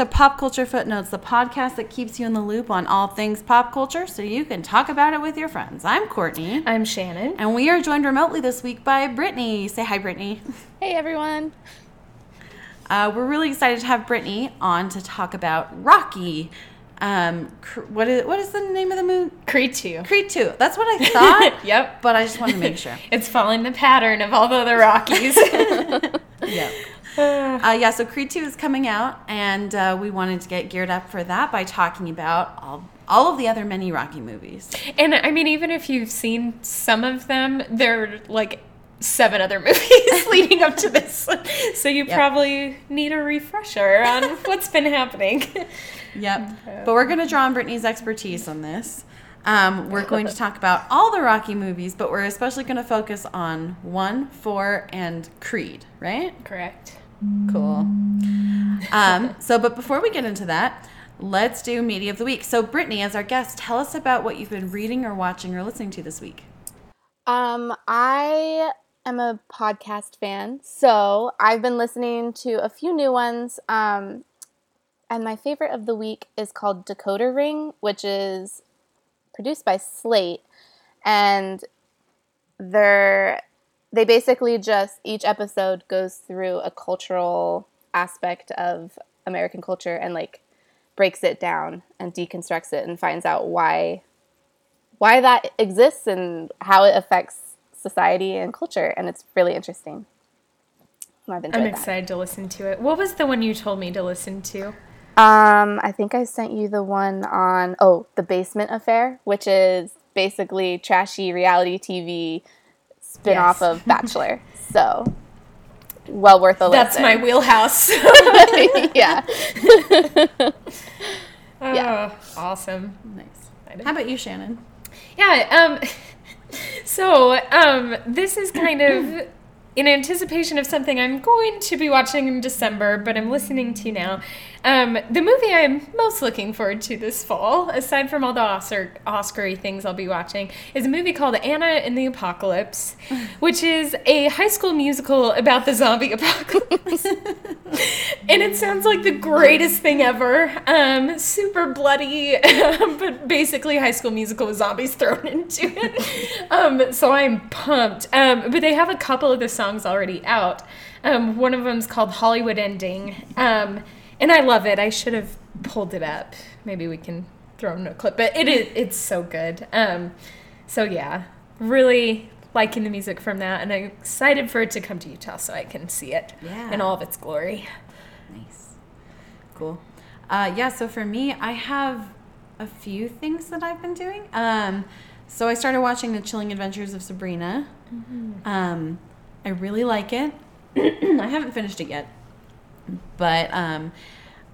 welcome to Pop Culture Footnotes, the podcast that keeps you in the loop on all things pop culture so you can talk about it with your friends. I'm Courtney. I'm Shannon. And we are joined remotely this week by Brittney. Say hi, Brittney. Hey, everyone. Uh, we're really excited to have Brittney on to talk about Rocky. Um, what is what is the name of the movie? Creed 2. Creed 2. That's what I thought. yep. But I just wanted to make sure. it's following the pattern of all the other Rockies. yep. Uh, yeah, so Creed 2 is coming out, and uh, we wanted to get geared up for that by talking about all, all of the other many Rocky movies. And I mean, even if you've seen some of them, they're like seven other movies leading up to this. So you yep. probably need a refresher on what's been happening. Yep. But we're going to draw on Brittney's expertise on this. Um, we're going to talk about all the Rocky movies, but we're especially going to focus on one, four, and Creed, right? Correct. Cool. Um, so, but before we get into that, let's do Media of the Week. So, Brittney, as our guest, tell us about what you've been reading or watching or listening to this week. Um, I am a podcast fan, so I've been listening to a few new ones. Um, and my favorite of the week is called Decoder Ring, which is produced by Slate. And they're they basically just each episode goes through a cultural aspect of American culture and like breaks it down and deconstructs it and finds out why why that exists and how it affects society and culture and it's really interesting. I've I'm excited that. to listen to it. What was the one you told me to listen to? Um, I think I sent you the one on oh, the Basement Affair, which is basically trashy reality TV spin-off yes. of Bachelor. So well worth a listen. That's my wheelhouse. yeah. oh, yeah. Awesome. Nice. How about you, Shannon? Yeah, um so um this is kind of in anticipation of something I'm going to be watching in December, but I'm listening to now. Um, the movie I'm most looking forward to this fall, aside from all the Oscar Oscary things I'll be watching, is a movie called Anna and the Apocalypse, which is a high school musical about the zombie apocalypse. and it sounds like the greatest thing ever. Um, super bloody, but basically High School Musical with zombies thrown into it. Um, so I'm pumped. Um, but they have a couple of the songs already out. Um, one of them is called Hollywood Ending. And I love it. I should have pulled it up. Maybe we can throw in a clip, but it is it's so good. Um, so yeah, really liking the music from that, and I'm excited for it to come to Utah so I can see it yeah. in all of its glory. Nice, cool. Uh, yeah, so for me, I have a few things that I've been doing. Um, so I started watching The Chilling Adventures of Sabrina. Mm-hmm. Um, I really like it. I haven't finished it yet, but um,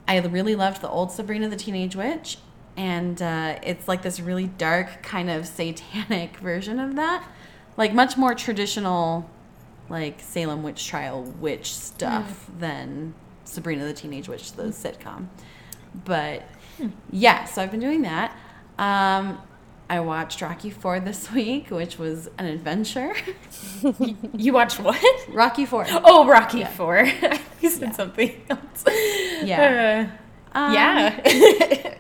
I really loved the old Sabrina the Teenage Witch, and uh, it's like this really dark kind of satanic version of that, like much more traditional, like Salem witch trial witch stuff mm. than Sabrina the Teenage Witch, the sitcom. But hmm. yeah, so I've been doing that. Um, I watched Rocky Four this week, which was an adventure. you watched what? Rocky Four. Oh, Rocky yeah. Four. you said yeah. something else. Yeah. Uh, um, yeah.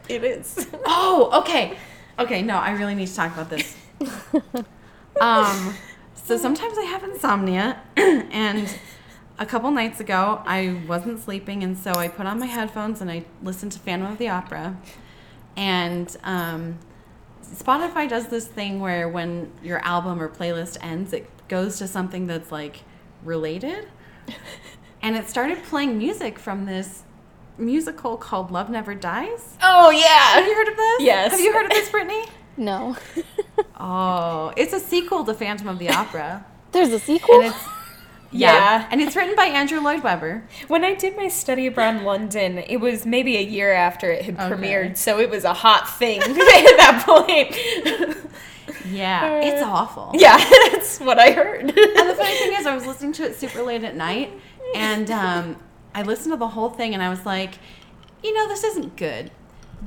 it is. Oh, okay. Okay, no, I really need to talk about this. um, so sometimes I have insomnia, and a couple nights ago I wasn't sleeping, and so I put on my headphones and I listened to Phantom of the Opera, and um Spotify does this thing where when your album or playlist ends, it goes to something that's like related. And it started playing music from this musical called Love Never Dies. Oh yeah. Have you heard of this? Yes. Have you heard of this, Brittney? no. oh, it's a sequel to Phantom of the Opera. There's a sequel. And it's yeah. yeah. And it's written by Andrew Lloyd Webber. When I did my study abroad in London, it was maybe a year after it had okay. premiered, so it was a hot thing at that point. Yeah, uh, it's awful. Yeah, that's what I heard. and the funny thing is, I was listening to it super late at night, and um, I listened to the whole thing, and I was like, you know, this isn't good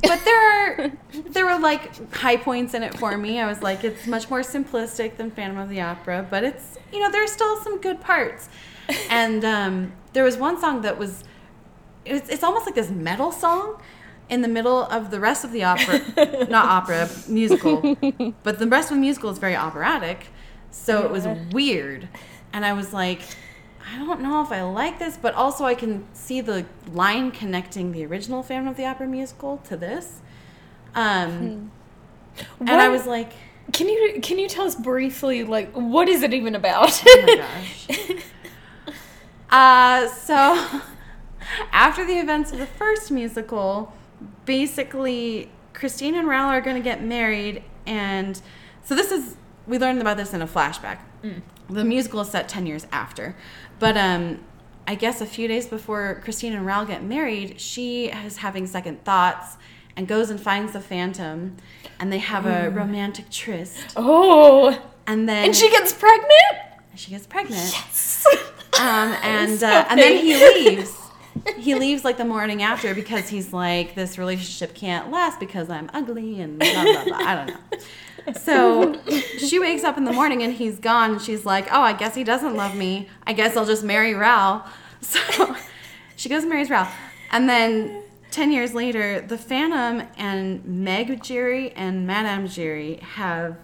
but there are there were like high points in it for me. I was like, it's much more simplistic than Phantom of the Opera, but it's you know there's still some good parts. And um, there was one song that was it's, it's almost like this metal song in the middle of the rest of the opera, not opera, musical, but the rest of the musical is very operatic. So it was weird. And I was like, I don't know if I like this, but also I can see the line connecting the original Phantom of the Opera musical to this. Um, and I was like, Can you can you tell us briefly like what is it even about? oh my gosh. Uh, so after the events of the first musical, basically Christine and Raoul are going to get married, and so this is we learned about this in a flashback. The musical is set ten years after, but um, I guess a few days before Christine and Raoul get married, she is having second thoughts and goes and finds the Phantom, and they have a romantic tryst, oh, and then and she gets pregnant. she gets pregnant. Yes. Um, and uh, and then he leaves. He leaves like the morning after because he's like, this relationship can't last because I'm ugly and blah blah blah. I don't know. So she wakes up in the morning and he's gone. And she's like, oh, I guess he doesn't love me. I guess I'll just marry Raoul. So she goes and marries Raoul. And then 10 years later, the Phantom and Meg Giry and Madame Giry have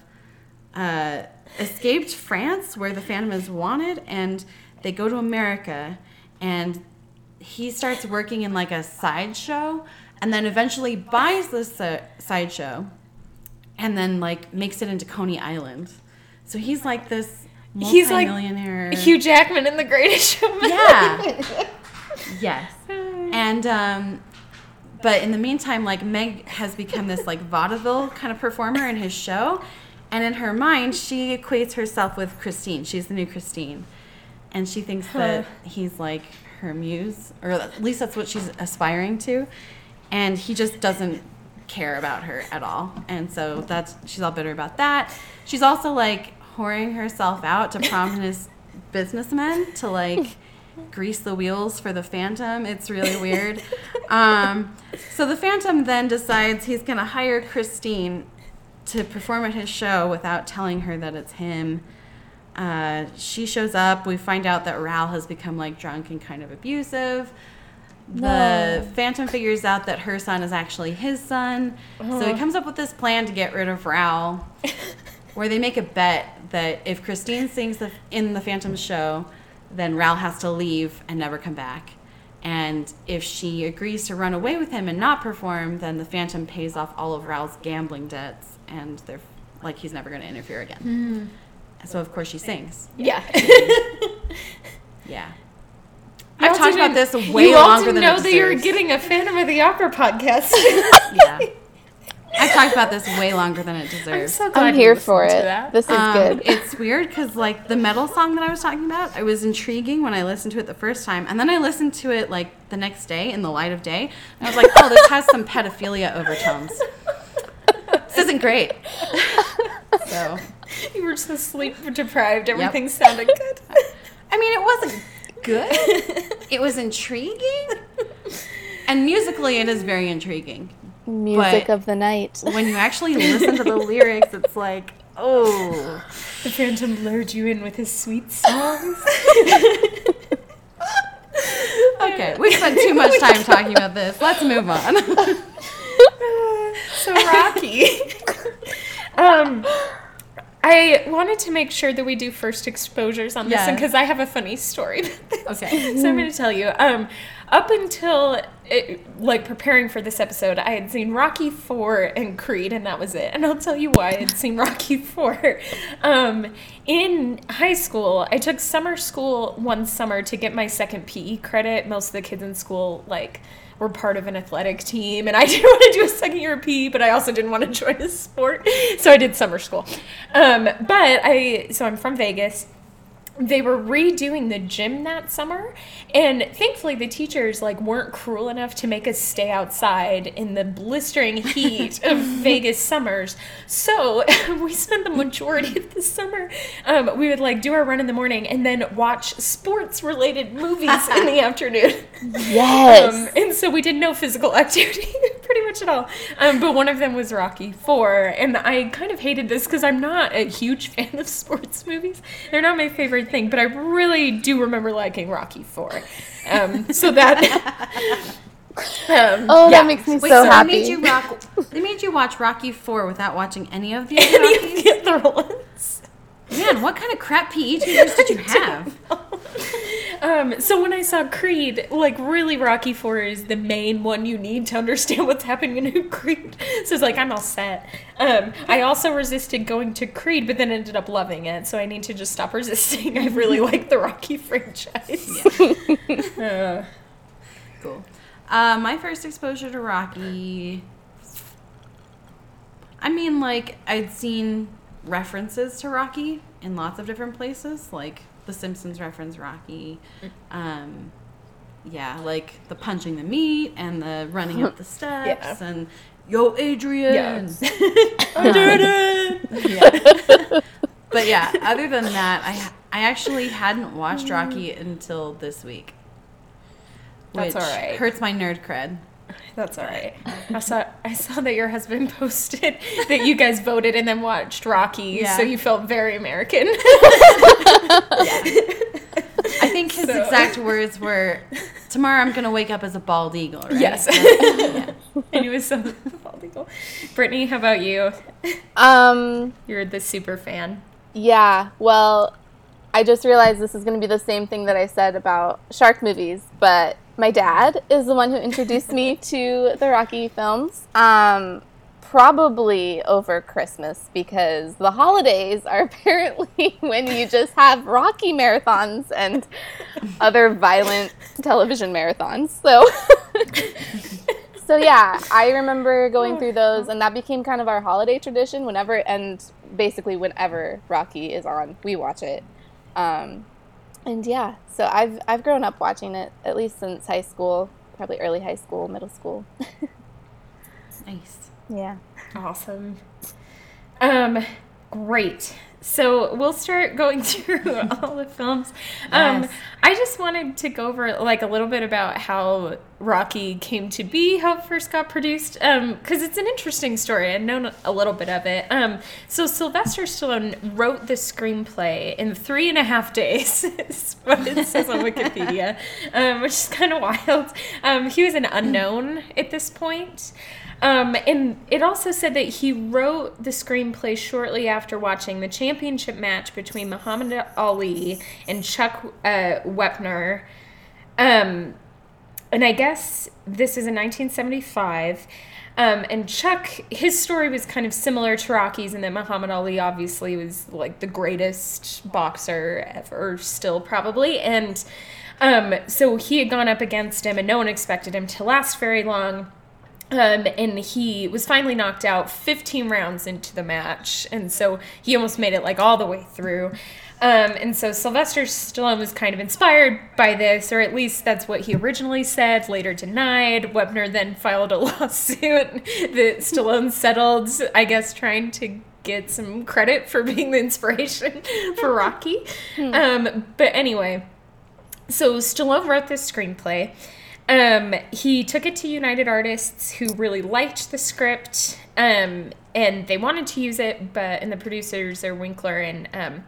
uh, escaped France, where the Phantom is wanted, and they go to America, and he starts working in like a sideshow, and then eventually buys this sideshow, and then like makes it into Coney Island. So he's like this He's like. Hugh Jackman in The Greatest Showman. Yeah. yes. And um but in the meantime, like Meg has become this like vaudeville kind of performer in his show. And in her mind, she equates herself with Christine. She's the new Christine. And she thinks that he's like her muse, or at least that's what she's aspiring to. And he just doesn't care about her at all. And so that's she's all bitter about that. She's also like whoring herself out to prominent businessmen to like grease the wheels for the Phantom. It's really weird. um, so the Phantom then decides he's going to hire Christine to perform at his show without telling her that it's him. Uh, she shows up. We find out that Raoul has become like drunk and kind of abusive. The No. Phantom figures out that her son is actually his son. So he Uh-huh. comes up with this plan to get rid of Raoul, where they make a bet that if Christine sings the, in the Phantom show, then Raoul has to leave and never come back. And if she agrees to run away with him and not perform, then the Phantom pays off all of Raoul's gambling debts, and they're like he's never going to interfere again. So of course she sings. Yeah. Yeah. You I've all talked about didn't- this way you all longer didn't than know it that you're getting a Phantom of the Opera podcast. Yeah. I've talked about this way longer than it deserves. I'm so glad I'm you here for listened it. to that. This is Um, good. It's weird because like the metal song that I was talking about, it was intriguing when I listened to it the first time, and then I listened to it like the next day in the light of day, and I was like, oh, this has some pedophilia overtones. This isn't great. so, you were so sleep deprived. Everything sounded good. I mean, it wasn't good. It was intriguing, and musically, it is very intriguing. Music but- of the night. When you actually listen to the lyrics, it's like, oh. The Phantom lured you in with his sweet songs. Okay, we spent too much time talking about this. Let's move on. so rocky. um, I wanted to make sure that we do first exposures on this Yeah. one because I have a funny story. Okay. so I'm going to tell you. Um, up until it, like preparing for this episode, I had seen Rocky Four and Creed, and that was it. And I'll tell you why I had seen Rocky Four. Um, in high school, I took summer school one summer to get my second PE credit. Most of the kids in school like were part of an athletic team, and I didn't want to do a second year of PE, but I also didn't want to join a sport, so I did summer school. Um, but I so I'm from Vegas. They were redoing the gym that summer and thankfully the teachers like weren't cruel enough to make us stay outside in the blistering heat of vegas summers. So we spent the majority of the summer um, we would like do our run in the morning and then watch sports related movies in the afternoon Yes. um, and so we did no physical activity pretty pretty much at all. Um, but one of them was Rocky Four, and I kind of hated this because I'm not a huge fan of sports movies. They're not my favorite thing, but I really do remember liking Rocky Four. Um, so that. Um, Oh, yeah. that makes me Wait, so so, happy. they made you rock. They made you watch Rocky Four without watching any of the other Any of the other ones. Man, what kind of crap PE teachers did you have? Um, so when I saw Creed, like really Rocky Four is the main one you need to understand what's happening in Creed. So it's like I'm all set. Um, I also resisted going to Creed, but then ended up loving it. So I need to just stop resisting. I really like the Rocky franchise. Uh, Cool. Uh, my first exposure to Rocky. I mean, like I'd seen references to Rocky in lots of different places, like The Simpsons reference Rocky. Um, yeah, like the punching the meat and the running up the steps and yo Adrian. Yes. I did it. Yeah. but yeah, other than that, I I actually hadn't watched Rocky until this week. That's which all right. Hurts my nerd cred. That's all right. I saw I saw that your husband posted that you guys voted and then watched Rocky, Yeah. so you felt very American. I think his So- exact words were, "Tomorrow I'm gonna wake up as a bald eagle." Right? Yes. Yeah. and he was so Brittney, how about you? Um, You're the super fan. yeah, well, I just realized this is going to be the same thing that I said about shark movies, but my dad is the one who introduced me to the Rocky films. Um, probably over Christmas because the holidays are apparently when you just have Rocky marathons and other violent television marathons. So So yeah, I remember going through those and that became kind of our holiday tradition whenever and basically whenever Rocky is on, we watch it. Um, and yeah, so I've I've grown up watching it at least since high school, probably early high school, middle school. Nice. yeah. Awesome. Um, great. So we'll start going through all the films. Um, Yes. I just wanted to go over like a little bit about how Rocky came to be, how it first got produced, because it's an interesting story. I've known a little bit of it. Um, so Sylvester Stallone wrote the screenplay in three and a half days. is what it says on Wikipedia, um, which is kind of wild. Um, he was an unknown at this point. Um, and it also said that he wrote the screenplay shortly after watching the championship match between Muhammad Ali and Chuck uh, Wepner. Um, and I guess this is in 1975. Um, and Chuck, his story was kind of similar to Rocky's, in that Muhammad Ali obviously was like the greatest boxer ever, still probably. And um, so he had gone up against him, and no one expected him to last very long. Um, and he was finally knocked out 15 rounds into the match. And so he almost made it like all the way through. Um, and so Sylvester Stallone was kind of inspired by this, or at least that's what he originally said, later denied. Wepner then filed a lawsuit that Stallone settled, I guess, trying to get some credit for being the inspiration for Rocky. Um, but anyway, so Stallone wrote this screenplay. Um, he took it to United Artists, who really liked the script, um, and they wanted to use it, but and the producers are Winkler and um,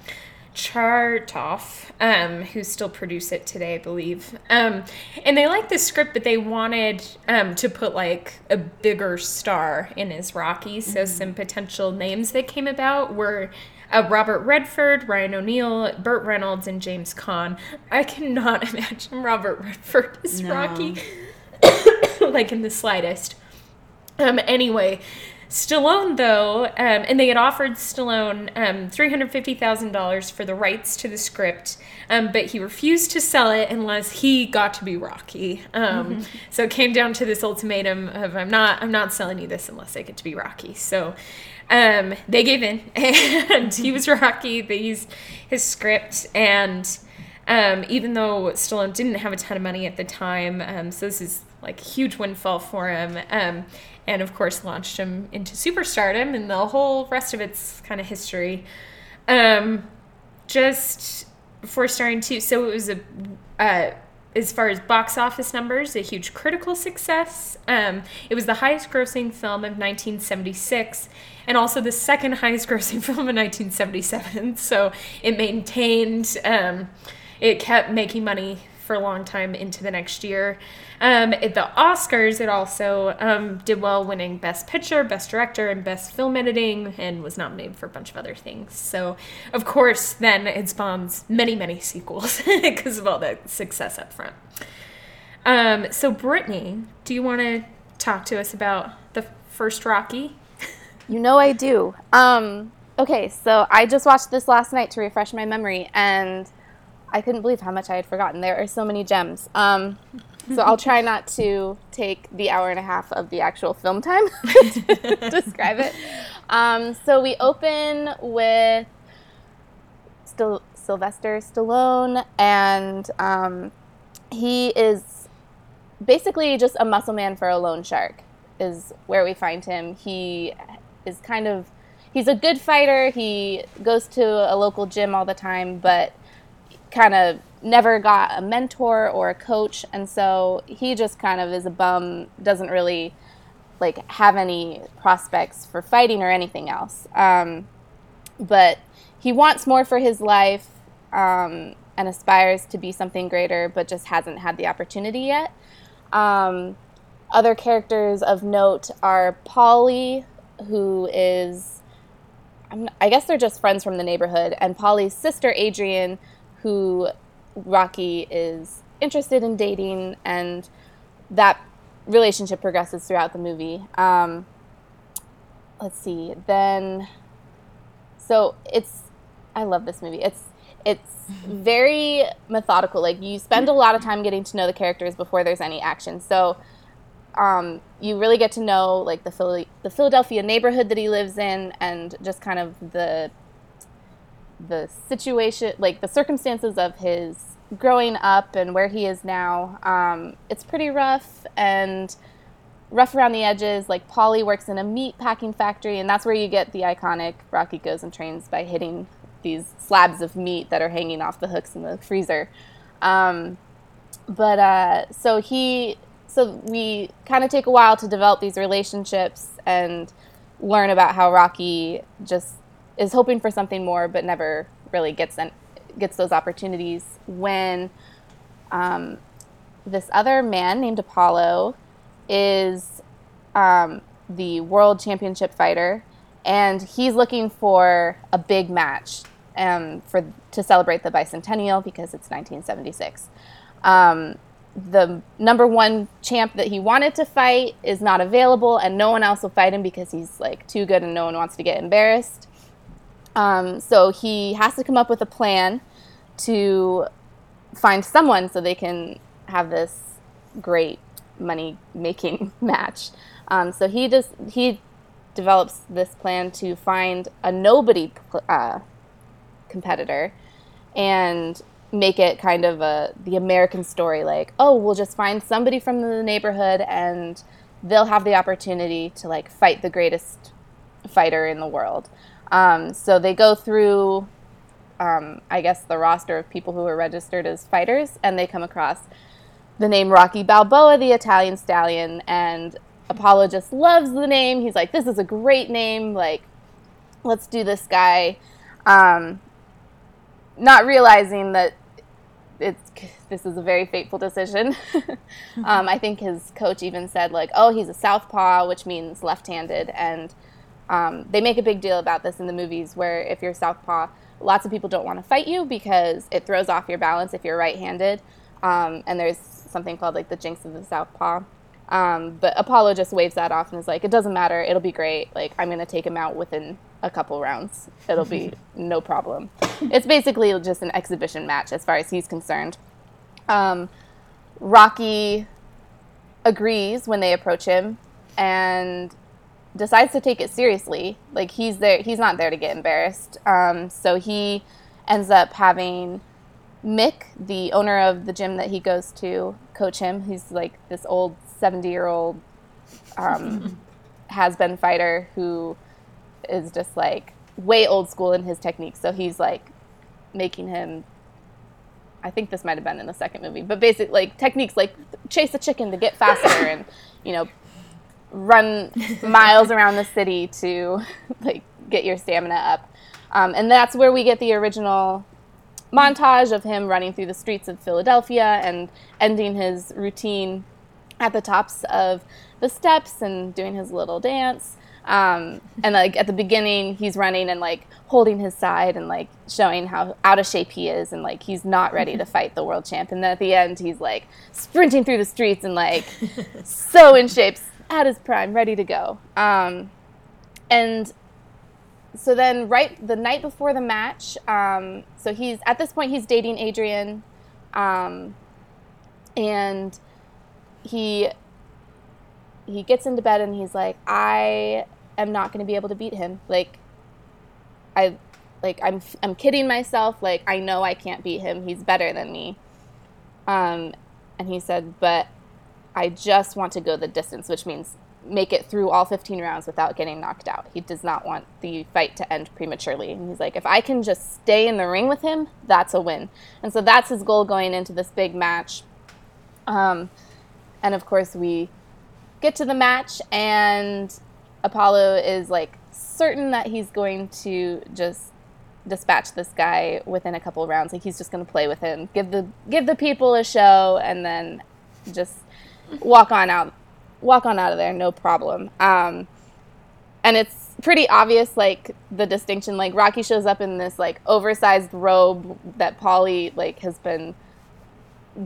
Chartoff, um, who still produce it today, I believe. Um, and they liked the script, but they wanted um, to put like a bigger star in his Rocky. So some potential names that came about were uh, Robert Redford, Ryan O'Neal, Burt Reynolds, and James Caan. I cannot imagine Robert Redford as No. Rocky, like in the slightest. Um, anyway, Stallone, though, um, and they had offered Stallone um, $350,000 for the rights to the script, um, but he refused to sell it unless he got to be Rocky. Um, So it came down to this ultimatum of I'm not I'm not selling you this unless I get to be Rocky. So um, they gave in, and he was Rocky. They used his script, and um, even though Stallone didn't have a ton of money at the time, um, so this is like a huge windfall for him. Um, and of course, launched him into superstardom, and the whole rest of it's kind of history. Um, just before starting to, so it was a, uh, as far as box office numbers, a huge critical success. Um, it was the highest grossing film of 1976 and also the second highest grossing film of 1977. So it maintained, um, it kept making money for a long time into the next year. Um, at the Oscars, it also um, did well, winning Best Picture, Best Director, and Best Film Editing, and was nominated for a bunch of other things. So, of course, then it spawns many, many sequels because of all the success up front. Um, so, Brittney, do you want to talk to us about the first Rocky? You know I do. Um, okay, so I just watched this last night to refresh my memory, and I couldn't believe how much I had forgotten. There are so many gems. Um, so I'll try not to take the hour and a half of the actual film time to describe it. Um, so we open with Sylvester Stallone, and um, he is basically just a muscle man for a loan shark. Is where we find him. He is kind of he's a good fighter. He goes to a local gym all the time, but kind of never got a mentor or a coach. And so he just kind of is a bum doesn't really like have any prospects for fighting or anything else. Um, but he wants more for his life um, and aspires to be something greater but just hasn't had the opportunity yet. Um, other characters of note are Paulie, who is I'm, i guess they're just friends from the neighborhood and Paulie's sister Adrian who Rocky is interested in dating, and that relationship progresses throughout the movie. Um, let's see. Then, so it's I love this movie. It's it's very methodical. Like you spend a lot of time getting to know the characters before there's any action. So um, you really get to know like the Philly, the Philadelphia neighborhood that he lives in, and just kind of the the situation, like the circumstances of his growing up and where he is now. Um, it's pretty rough and rough around the edges. Like Paulie works in a meat packing factory, and that's where you get the iconic Rocky goes and trains by hitting these slabs of meat that are hanging off the hooks in the freezer. Um, but uh, so he, so we kind of take a while to develop these relationships and learn about how Rocky just is hoping for something more, but never really gets an, gets those opportunities. When um, this other man named Apollo is um, the world championship fighter, and he's looking for a big match um, for to celebrate the bicentennial because it's 1976. The number one champ that he wanted to fight is not available, and no one else will fight him because he's like too good and no one wants to get embarrassed. Um, so he has to come up with a plan to find someone so they can have this great money making match. Um, so he just he develops this plan to find a nobody uh, competitor and make it kind of a the American story like oh we'll just find somebody from the neighborhood and they'll have the opportunity to like fight the greatest fighter in the world. Um, so they go through, um, I guess, the roster of people who are registered as fighters, and they come across the name Rocky Balboa, the Italian stallion, and Apollo just loves the name. He's like, this is a great name. Like, let's do this guy. Um, not realizing that it's this is a very fateful decision. um, I think his coach even said like, "Oh, he's a southpaw, which means left-handed," and um, they make a big deal about this in the movies where if you're southpaw, lots of people don't want to fight you because it throws off your balance if you're right-handed. Um, and there's something called like the jinx of the southpaw. Um, but Apollo just waves that off and is like, it doesn't matter. It'll be great. Like, I'm going to take him out within a couple rounds. It'll be no problem. It's basically just an exhibition match as far as he's concerned. Um, Rocky agrees when they approach him and decides to take it seriously. Like he's there, he's not there to get embarrassed. Um, so he ends up having Mick, the owner of the gym that he goes to, coach him. He's like this old seventy-year-old um, has-been fighter who is just like way old school in his techniques. So he's like making him I think this might have been in the second movie, but basically like techniques like chase a chicken to get faster and you know run miles around the city to like get your stamina up. Um, and that's where we get the original montage of him running through the streets of Philadelphia and ending his routine at the tops of the steps and doing his little dance. Um, and like at the beginning, he's running and like holding his side and like showing how out of shape he is and like he's not ready to fight the world champ. And then at the end, he's like sprinting through the streets and like so in shape, at his prime, ready to go. Um, and so then, right the night before the match, um, so he's at this point he's dating Adrian, um, and he he gets into bed and he's like, I am not going to be able to beat him. Like, I like I'm I'm kidding myself. Like I know I can't beat him. He's better than me. Um, and he said, but I just want to go the distance, which means make it through all 15 rounds without getting knocked out. He does not want the fight to end prematurely. And he's like, if I can just stay in the ring with him, that's a win. And so that's his goal going into this big match. Um, and of course, we get to the match, and Apollo is like certain that he's going to just dispatch this guy within a couple rounds. Like he's just going to play with him, give the give the people a show, and then just walk on out walk on out of there, no problem. Um, and it's pretty obvious, like the distinction. Like Rocky shows up in this like oversized robe that Paulie like has been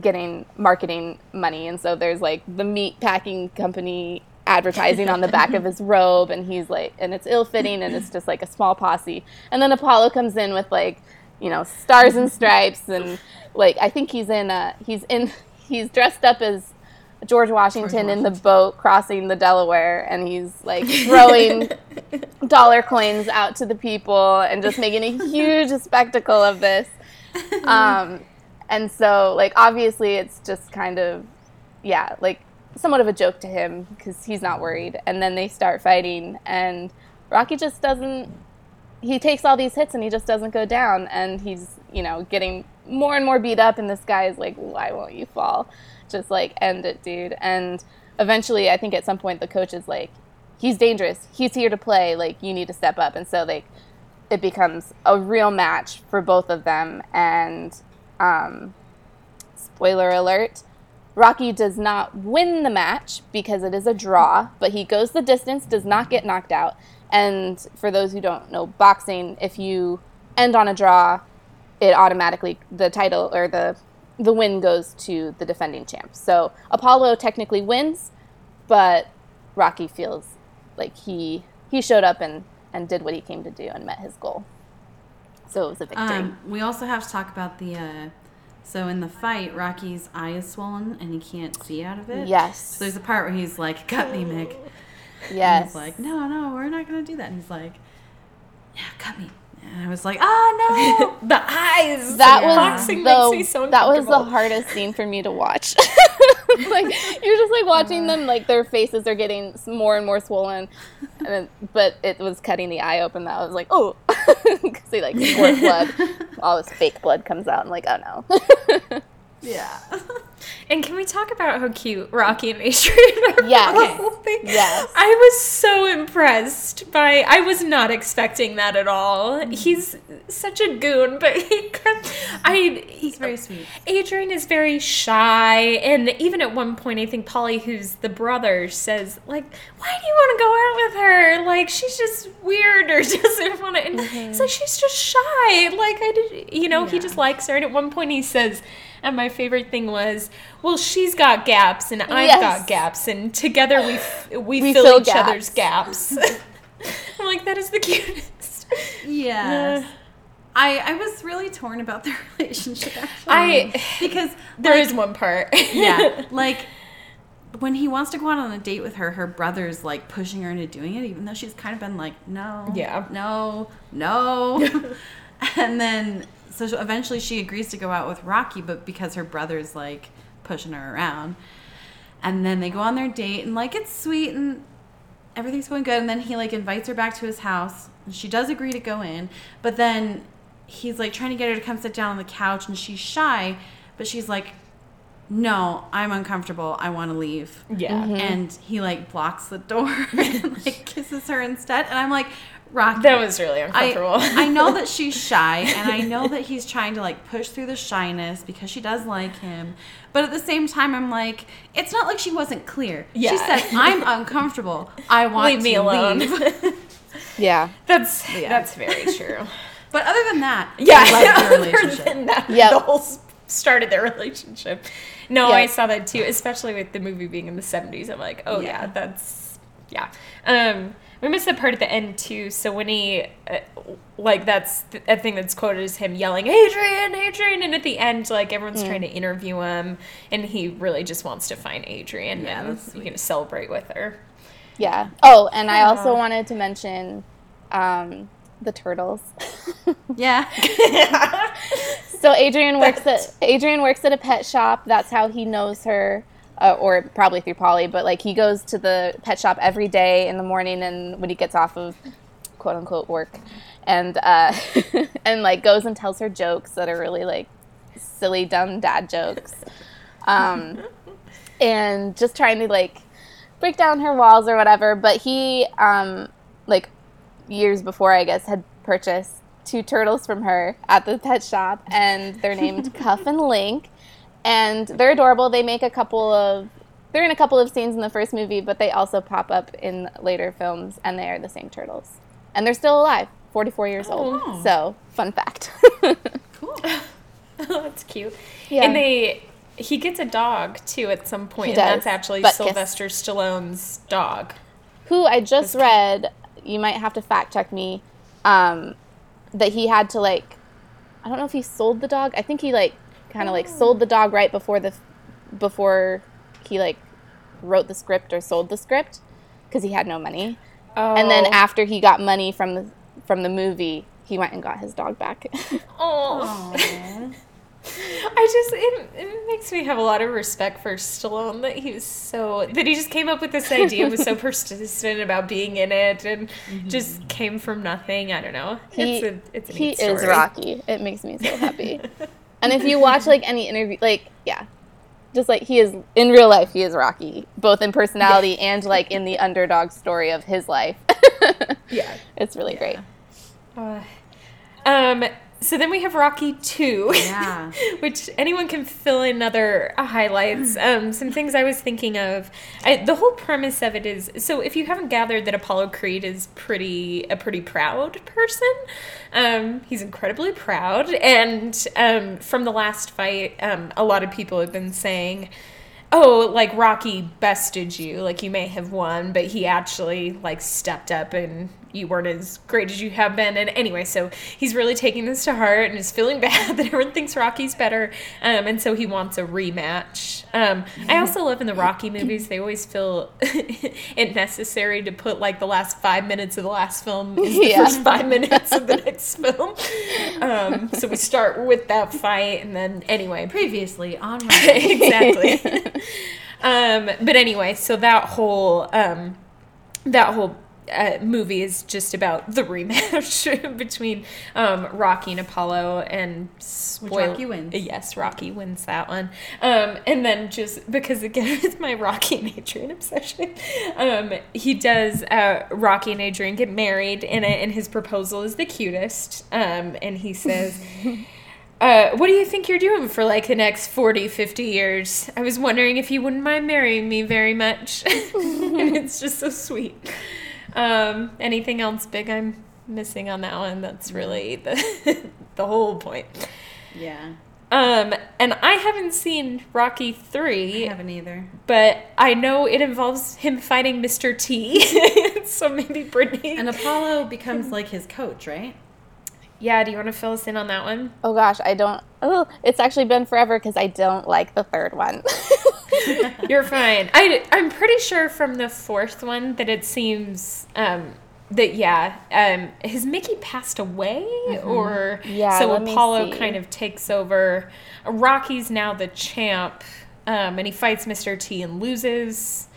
getting marketing money, and so there's like the meat packing company advertising on the back of his robe, and he's like, and it's ill fitting, and it's just like a small posse. And then Apollo comes in with like, you know, stars and stripes, and like I think he's in a he's in he's dressed up as George Washington, George Washington, in the boat crossing the Delaware, and he's like throwing dollar coins out to the people and just making a huge spectacle of this. Um, and so, like, obviously, it's just kind of, yeah, like somewhat of a joke to him because he's not worried. And then they start fighting, and Rocky just doesn't. He takes all these hits and he just doesn't go down, and he's, you know, getting more and more beat up. And this guy is like, "Why won't you fall?" just like end it, dude. And eventually, I think at some point the coach is like, he's dangerous. He's here to play. Like you need to step up. And so like it becomes a real match for both of them. And um, spoiler alert. Rocky does not win the match because it is a draw, but he goes the distance, does not get knocked out. And for those who don't know boxing, if you end on a draw, it automatically the title or the the win goes to the defending champ. So Apollo technically wins, but Rocky feels like he he showed up and and did what he came to do and met his goal. So it was a victory. Um, we also have to talk about the. Uh, so in the fight, Rocky's eye is swollen and he can't see out of it. Yes. So there's a part where he's like, "Cut me, Mick." Yes. And he's like, "No, no, we're not gonna do that." And he's like, "Yeah, cut me." And I was like, oh no, the eyes. That yeah. was boxing the, makes me so That was the hardest scene for me to watch. like you're just like watching them, like their faces are getting more and more swollen, and then, but it was cutting the eye open. That I was like, oh, because they like squirt blood. All this fake blood comes out. I'm like, oh no. Yeah. And can we talk about how cute Rocky and Adrian are? Yes. Yes. I was so impressed by. I was not expecting that at all. Mm-hmm. He's such a goon, but he, I. He's very sweet. Adrian is very shy, and even at one point, I think Paulie, who's the brother, says like, "Why do you want to go out with her? Like she's just weird or doesn't want to." And mm-hmm. it's like she's just shy. Like I did, you know, yeah. he just likes her. And at one point, he says and my favorite thing was, well, she's got gaps and I've yes. got gaps, and together we f- we, we, fill, fill each gaps. other's gaps. I'm like, that is the cutest. Yes. I, I was really torn about their relationship actually. I because there like, is one part. yeah. Like when he wants to go out on a date with her, her brother's like pushing her into doing it, even though she's kind of been like, no, yeah, no, no. and then so eventually she agrees to go out with Rocky, but because her brother's like pushing her around. And then they go on their date and like it's sweet and everything's going good and then he like invites her back to his house. And she does agree to go in, but then he's like trying to get her to come sit down on the couch and she's shy, but she's like, no, I'm uncomfortable. I want to leave. Yeah. Mm-hmm. And he like blocks the door and like kisses her instead. And I'm like, Rocky. That was really uncomfortable. I know that she's shy and I know that he's trying to like push through the shyness because she does like him. But at the same time I'm like, it's not like she wasn't clear. She said, I'm uncomfortable. I want Leave to me alone. leave." Yeah. That's Yeah. that's very true. But other than that, Yeah, I like their other relationship. than that, Yep. the whole s- started their relationship. No, Yep. I saw that too, especially with the movie being in the seventies. I'm like, oh yeah, Yeah. that's yeah. Um, we missed the part at the end too. So when he, uh, like, that's th- a thing that's quoted as him yelling, "Adrian, Adrian," and at the end, like everyone's trying to interview him, and he really just wants to find Adrian Yeah, and you know celebrate with her. Yeah. Oh, and I also Yeah. wanted to mention um, the turtles. Yeah. so Adrian works at Adrian works at a pet shop. That's how he knows her, uh, or probably through Paulie. But like he goes to the pet shop every day in the morning, and when he gets off of quote unquote work, and uh, and like goes and tells her jokes that are really like silly, dumb dad jokes, um, and just trying to like break down her walls or whatever. But he, um, like years before, I guess, had purchased two turtles from her at the pet shop, and they're named Cuff and Link, and they're adorable. They make a couple of they're in a couple of scenes in the first movie, but they also pop up in later films, and they are the same turtles, and they're still alive, 44 years old. Oh. So, fun fact. Cool. that's cute. Yeah. And they he gets a dog too at some point, He does, and that's actually. Sylvester Stallone's dog. who I just read, you might have to fact check me, um, that he had to like, I don't know if he sold the dog. I think he like kind of like sold the dog right before the, before he like wrote the script or sold the script because he had no money. Oh. And then oh. after he got money from the from the movie, he went and got his dog back. oh, Aw. I just it, it makes me have a lot of respect for Stallone that he was so that he just came up with this idea, was so persistent about being in it, and just mm-hmm. came from nothing. I don't know. He- it's a it's a he neat is. Rocky. It makes me so happy. and if you watch like any interview, like yeah, just like he is in real life, he is Rocky, both in personality and like in the underdog story of his life. Yeah. it's really great. Uh, um. So then we have Rocky Two. Yeah. which anyone can fill in other highlights. Um, some things I was thinking of. I, the whole premise of it is so. If you haven't gathered that Apollo Creed is pretty a pretty proud person, um, he's incredibly proud. And um, from the last fight, um, a lot of people have been saying. Oh, like Rocky bested you. Like you may have won, but he actually like stepped up and you weren't as great as you have been. And anyway, so he's really taking this to heart and is feeling bad that everyone thinks Rocky's better. Um, and so he wants a rematch. Um, I also love in the Rocky movies, they always feel it necessary to put like the last five minutes of the last film is the Yeah. first five minutes of the next film. Um, so we start with that fight and then anyway, Previously on Rocky. exactly. um, but anyway, so that whole um, that whole uh, movie is just about the rematch between um, Rocky and Apollo, and spoil- Rocky wins. Yes, Rocky wins that one. Um, and then just because again with my Rocky and Adrian obsession, um, he does uh, Rocky and Adrian get married in it, and his proposal is the cutest. Um, and he says. Uh, what do you think you're doing for like the next 40, 50 years? I was wondering if you wouldn't mind marrying me very much. and it's just so sweet. Um, anything else big I'm missing on that one? That's really the, the whole point. Yeah. Um, and I haven't seen Rocky I 3, haven't either. but I know it involves him fighting Mr. T. so maybe Brittney. And Apollo becomes like his coach, right? Yeah, do you want to fill us in on that one? Oh gosh, I don't. Oh, it's actually been forever because I don't like the third one. You're fine. I, I'm pretty sure from the fourth one that it seems um, that, yeah, um, has Mickey passed away? Or Yeah, so Apollo kind of takes over. Rocky's now the champ, um, and he fights Mr. T and loses.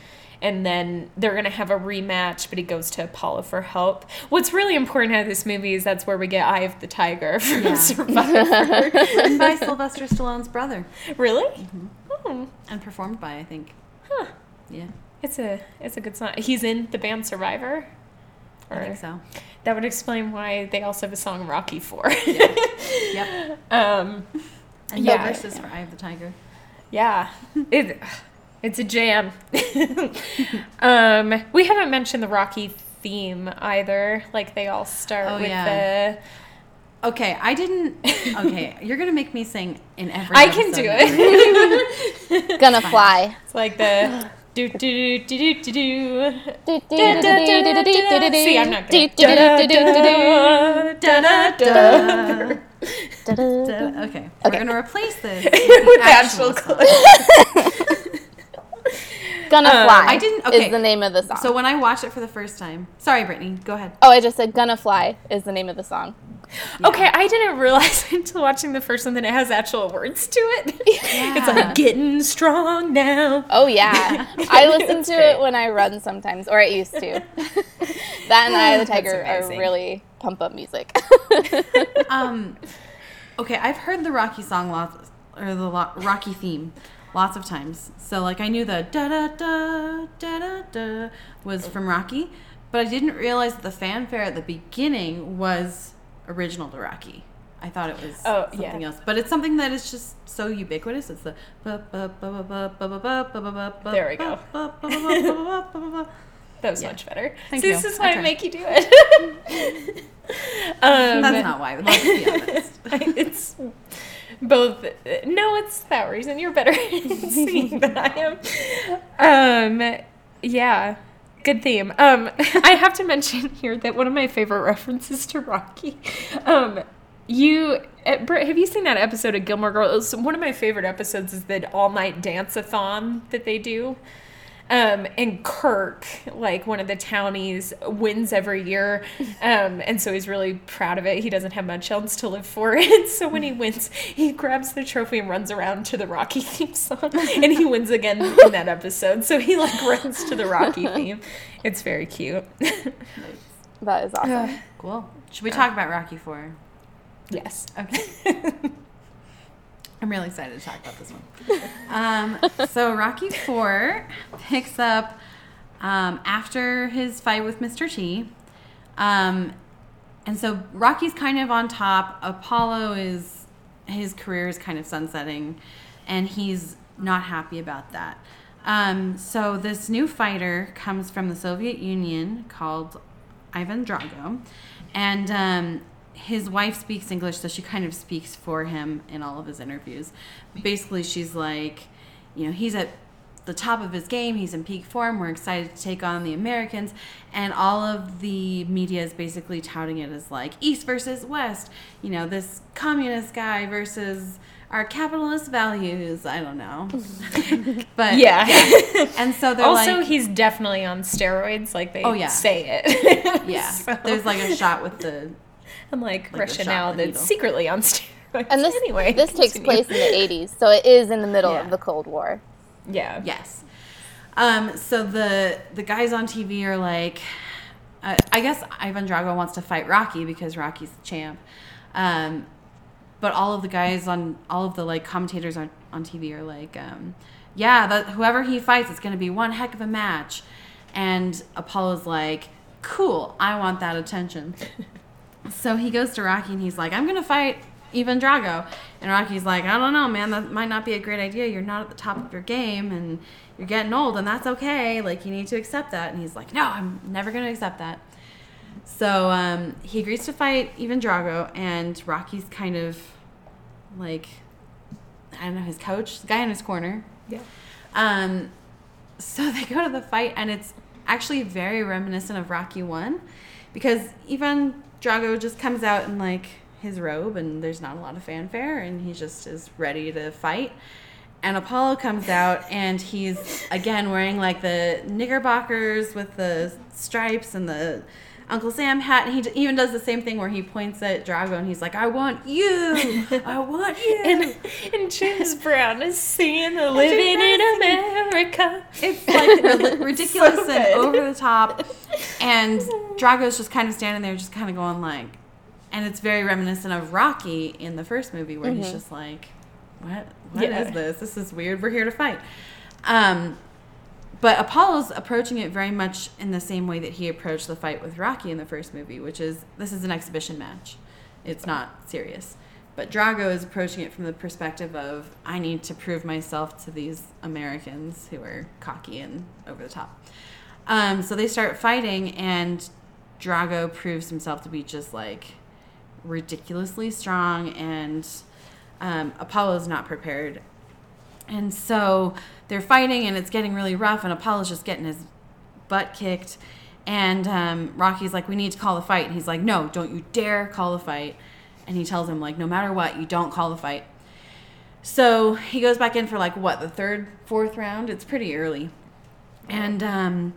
And then they're going to have a rematch, but he goes to Apollo for help. What's really important out of this movie is that's where we get Eye of the Tiger from Yeah. Survivor. Written by Sylvester Stallone's brother really? Mm-hmm. Oh, and performed by, I think. huh. Yeah, It's a it's a good song. He's in the band Survivor. I think so. That would explain why they also have a song Rocky Four. Yep. um, And Yeah. no verses for Eye of the Tiger. yeah, it it's a jam. um, we haven't mentioned the Rocky theme either. Like they all start Oh, with yeah. the. Okay, I didn't. Okay, you're gonna make me sing in every. I can do it. Gonna fly. it's like the. Do do do do do do. See, See, I'm not gonna. Da-da-da. Gonna Da- Okay, we're gonna replace this With actual actual song. Gonna Uh, fly. I didn't- okay. Is the name of the song. So when I watched it for the first time, sorry, Brittney, go ahead. oh, I just said "Gonna Fly" is the name of the song. Okay, I didn't realize until watching the first one that it has actual words to it. It's like getting strong now. Oh yeah, I listen to great. it when I run sometimes, or I used to. that and Eye of the Tiger are really pump up music. Um, okay, I've heard the Rocky song lots, or the lo- Rocky theme, lots of times. So like I knew the da da da da da da was from Rocky, but I didn't realize that the fanfare at the beginning was original to Rocky. I thought it was oh, something yeah. else, but it's something that is just so ubiquitous. It's the there we go. that was yeah. much better. Thank See, you. This is why I make you do it. um, That's not why. Let's be honest. it's both. No, it's that reason. You're better at singing than I am. Um, yeah, good theme. Um, I have to mention here that one of my favorite references to Rocky. Um, you, uh, Britt, have you seen that episode of Gilmore Girls? One of my favorite episodes is the all night dance a thon that they do. Um, and Kirk, like one of the townies, wins every year. Um, and so he's really proud of it. He doesn't have much else to live for. And so when he wins, he grabs the trophy and runs around to the Rocky theme song. And he wins again in that episode. So he like runs to the Rocky theme. It's very cute. that is awesome. Cool. Should we talk about Rocky Four? yes. Okay. I'm really excited to talk about this one. Um, so Rocky Four picks up um, after his fight with Mr. T. Um, and so Rocky's kind of on top. Apollo is his career is kind of sunsetting, and he's not happy about that. Um, so this new fighter comes from the Soviet Union called Ivan Drago, and um, his wife speaks English, so she kind of speaks for him in all of his interviews. Basically, she's like, you know, he's at the top of his game. He's in peak form. We're excited to take on the Americans. And all of the media is basically touting it as like East versus West. You know, this communist guy versus our capitalist values. I don't know. but Yeah. And so they're also, like, he's definitely on steroids. Like they Oh, yeah. say it. yeah. So- There's like a shot with the. I'm like, the Russia now the that's needle. secretly on steroids. And this anyway, this takes place in the 80s, so it is in the middle Yeah. of the Cold War. Yeah. Yes. Um, so the the guys on TV are like, uh, I guess Ivan Drago wants to fight Rocky because Rocky's the champ. Um, but all of the guys on all of the like commentators on, on TV are like, um, yeah, that whoever he fights, it's going to be one heck of a match. And Apollo's like, cool, I want that attention. so he goes to Rocky and he's like, I'm going to fight Ivan Drago. And Rocky's like, I don't know, man, that might not be a great idea. You're not at the top of your game and you're getting old, and that's okay. Like, you need to accept that. And he's like, No, I'm never going to accept that. So um, he agrees to fight Ivan Drago, and Rocky's kind of like, I don't know, his coach, the guy in his corner. Yeah. Um, so they go to the fight, and it's actually very reminiscent of Rocky One, because Ivan Drago just comes out in like his robe, and there's not a lot of fanfare, and he just is ready to fight. And Apollo comes out, and he's again wearing like the knickerbockers with the stripes and the Uncle Sam hat, and he even does the same thing where he points at Drago and he's like, "I want you, I want you." And, and James Brown is singing the Living in America. It's like ridiculous So and over the top. And Drago's just kind of standing there, just kind of going like, and it's very reminiscent of Rocky in the first movie, where he's just like, "What? What is Yeah. this? This is weird. We're here to fight." Um, but Apollo's approaching it very much in the same way that he approached the fight with Rocky in the first movie, which is this is an exhibition match. It's not serious. But Drago is approaching it from the perspective of I need to prove myself to these Americans who are cocky and over the top. Um, so they start fighting, and Drago proves himself to be just like ridiculously strong, and um, Apollo's not prepared. And so they're fighting, and it's getting really rough, and Apollo's just getting his butt kicked. And um, Rocky's like, "We need to call the fight." And he's like, "No, don't you dare call the fight." And he tells him like, "No matter what, you don't call the fight." So he goes back in for like what the third, fourth round. It's pretty early, and um,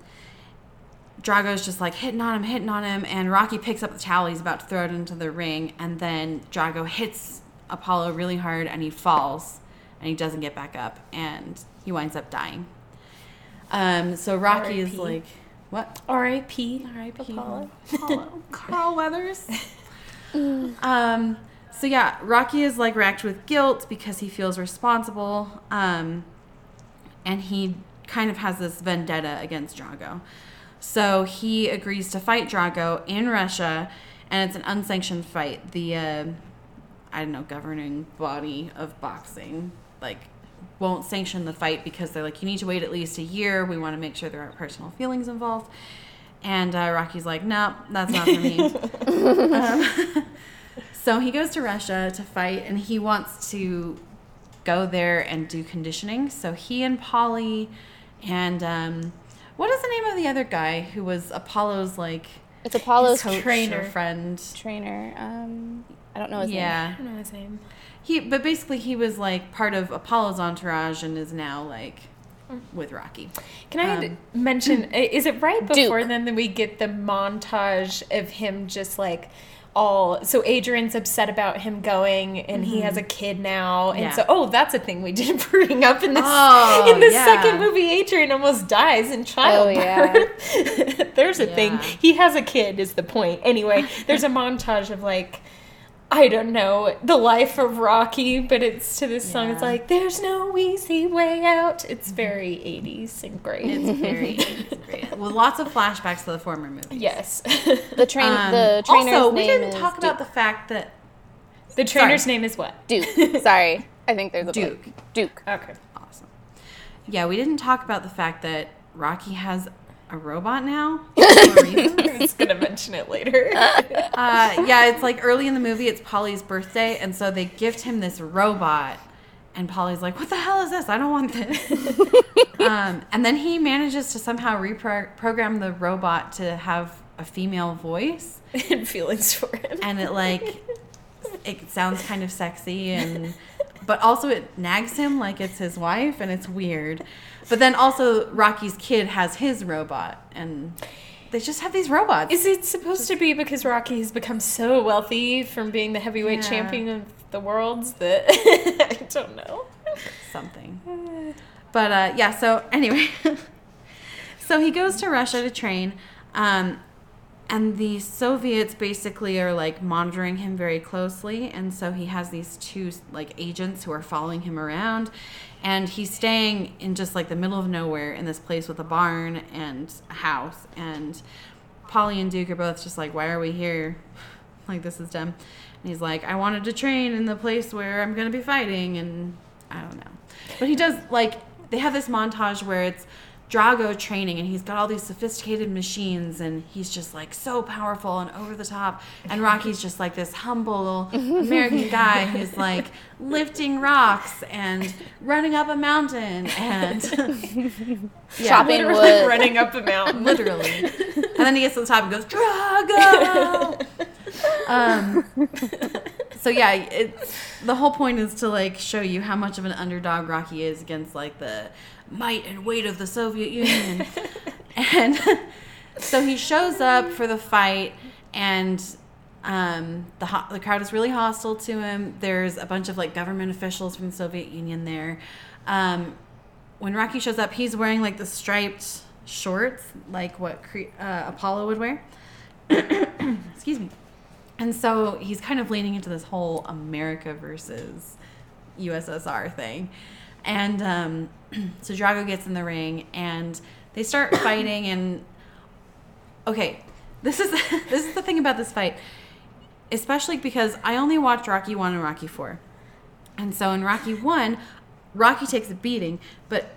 Drago's just like hitting on him, hitting on him, and Rocky picks up the towel. He's about to throw it into the ring, and then Drago hits Apollo really hard, and he falls, and he doesn't get back up, and he winds up dying. Um, so Rocky is like, what? R.I.P. R.I.P. Apollo. Apollo. Carl Weathers. um, so yeah, Rocky is like racked with guilt because he feels responsible, um, and he kind of has this vendetta against Drago. So he agrees to fight Drago in Russia, and it's an unsanctioned fight. The uh, I don't know governing body of boxing like won't sanction the fight because they're like you need to wait at least a year. We want to make sure there aren't personal feelings involved. And uh, Rocky's like, no, that's not for me. um, so he goes to Russia to fight, and he wants to go there and do conditioning. So he and Paulie, and um, what is the name of the other guy who was Apollo's like It's Apollo's trainer. friend? trainer. Um, I don't know his name. Yeah, I don't know his name. He. But basically, he was like part of Apollo's entourage and is now like with Rocky. Can I Um, mention? Is it right before Duke. then that we get the montage of him just like all? So Adrian's upset about him going, and he has a kid now, and Mm-hmm. Yeah. so oh, that's a thing we didn't bring up in this Oh, in the yeah. second movie. Adrian almost dies in childbirth. yeah. there's a thing. He has a kid. Is the point anyway? There's a montage of like. I don't know the life of Rocky, but it's to this song. It's like there's no easy way out. It's very 80s and great. It's very it's great. With lots of flashbacks to the former movie. Yes. The train. Um, the trainer's also, we didn't is talk about the fact that the trainer's name is what? Duke. Sorry, I think there's a Duke. Duke. Okay. awesome. Yeah, we didn't talk about the fact that Rocky has a robot now. for a reason. I was going to mention it later. uh, yeah, it's like early in the movie. It's Paulie's birthday, and so they gift him this robot. And Paulie's like, "What the hell is this? I don't want this." um, and then he manages to somehow reprogram the robot to have a female voice, and feelings for him. and it like it sounds kind of sexy and but also it nags him like it's his wife and it's weird but then also rocky's kid has his robot and they just have these robots Is it supposed to be because Rocky has become so wealthy from being the heavyweight Yeah. champion of the worlds that I don't know. something but uh yeah so anyway so he goes to russia to train um and the soviets basically are like monitoring him very closely and so he has these two like agents who are following him around and he's staying in just like the middle of nowhere in this place with a barn and a house. And Paulie and duke are both just like why are we here? Like this is dumb. And he's like i wanted to train in the place where i'm going to be fighting. And i don't know. But he does like they have this montage where it's Drago training and he's got all these sophisticated machines and he's just like so powerful and over the top and Rocky's just like this humble American guy who's like lifting rocks and running up a mountain and yeah, Chopping wood. running up a mountain. literally and then he gets to the top and goes Drago um so yeah it's the whole point is to like show you how much of an underdog Rocky is against like the might and weight of the Soviet Union and so he shows up for the fight, and um, the ho- the crowd is really hostile to him. There's a bunch of like government officials from the Soviet Union there. Um, when Rocky shows up, he's wearing like the striped shorts, like what Cre- uh, Apollo would wear. Excuse me. And so he's kind of leaning into this whole America versus USSR thing. And um, so Drago gets in the ring and they start fighting and okay, this is this is the thing about this fight. Especially because I only watched Rocky 1 and Rocky 4. And so in Rocky 1, Rocky takes a beating, but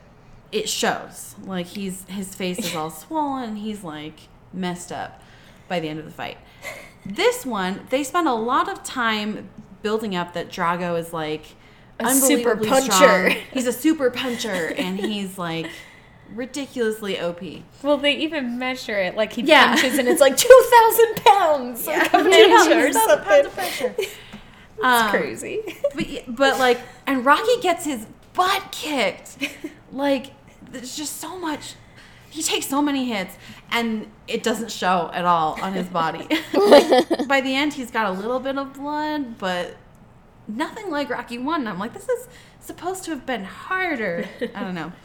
it shows. Like he's his face is all swollen, he's like messed up by the end of the fight. This one, they spend a lot of time building up that Drago is like A super unbelievably puncher. strong. He's a super puncher and he's like ridiculously OP. Well, they even measure it like he Yeah. punches and it's like 2,000 pounds Yeah. of I pressure or he's not a pound of pressure. It's Um, crazy. But, but like, and Rocky gets his butt kicked. Like, there's just so much. He takes so many hits, and it doesn't show at all on his body. like, by the end, he's got a little bit of blood, but nothing like Rocky One. I'm like, this is supposed to have been harder. I don't know.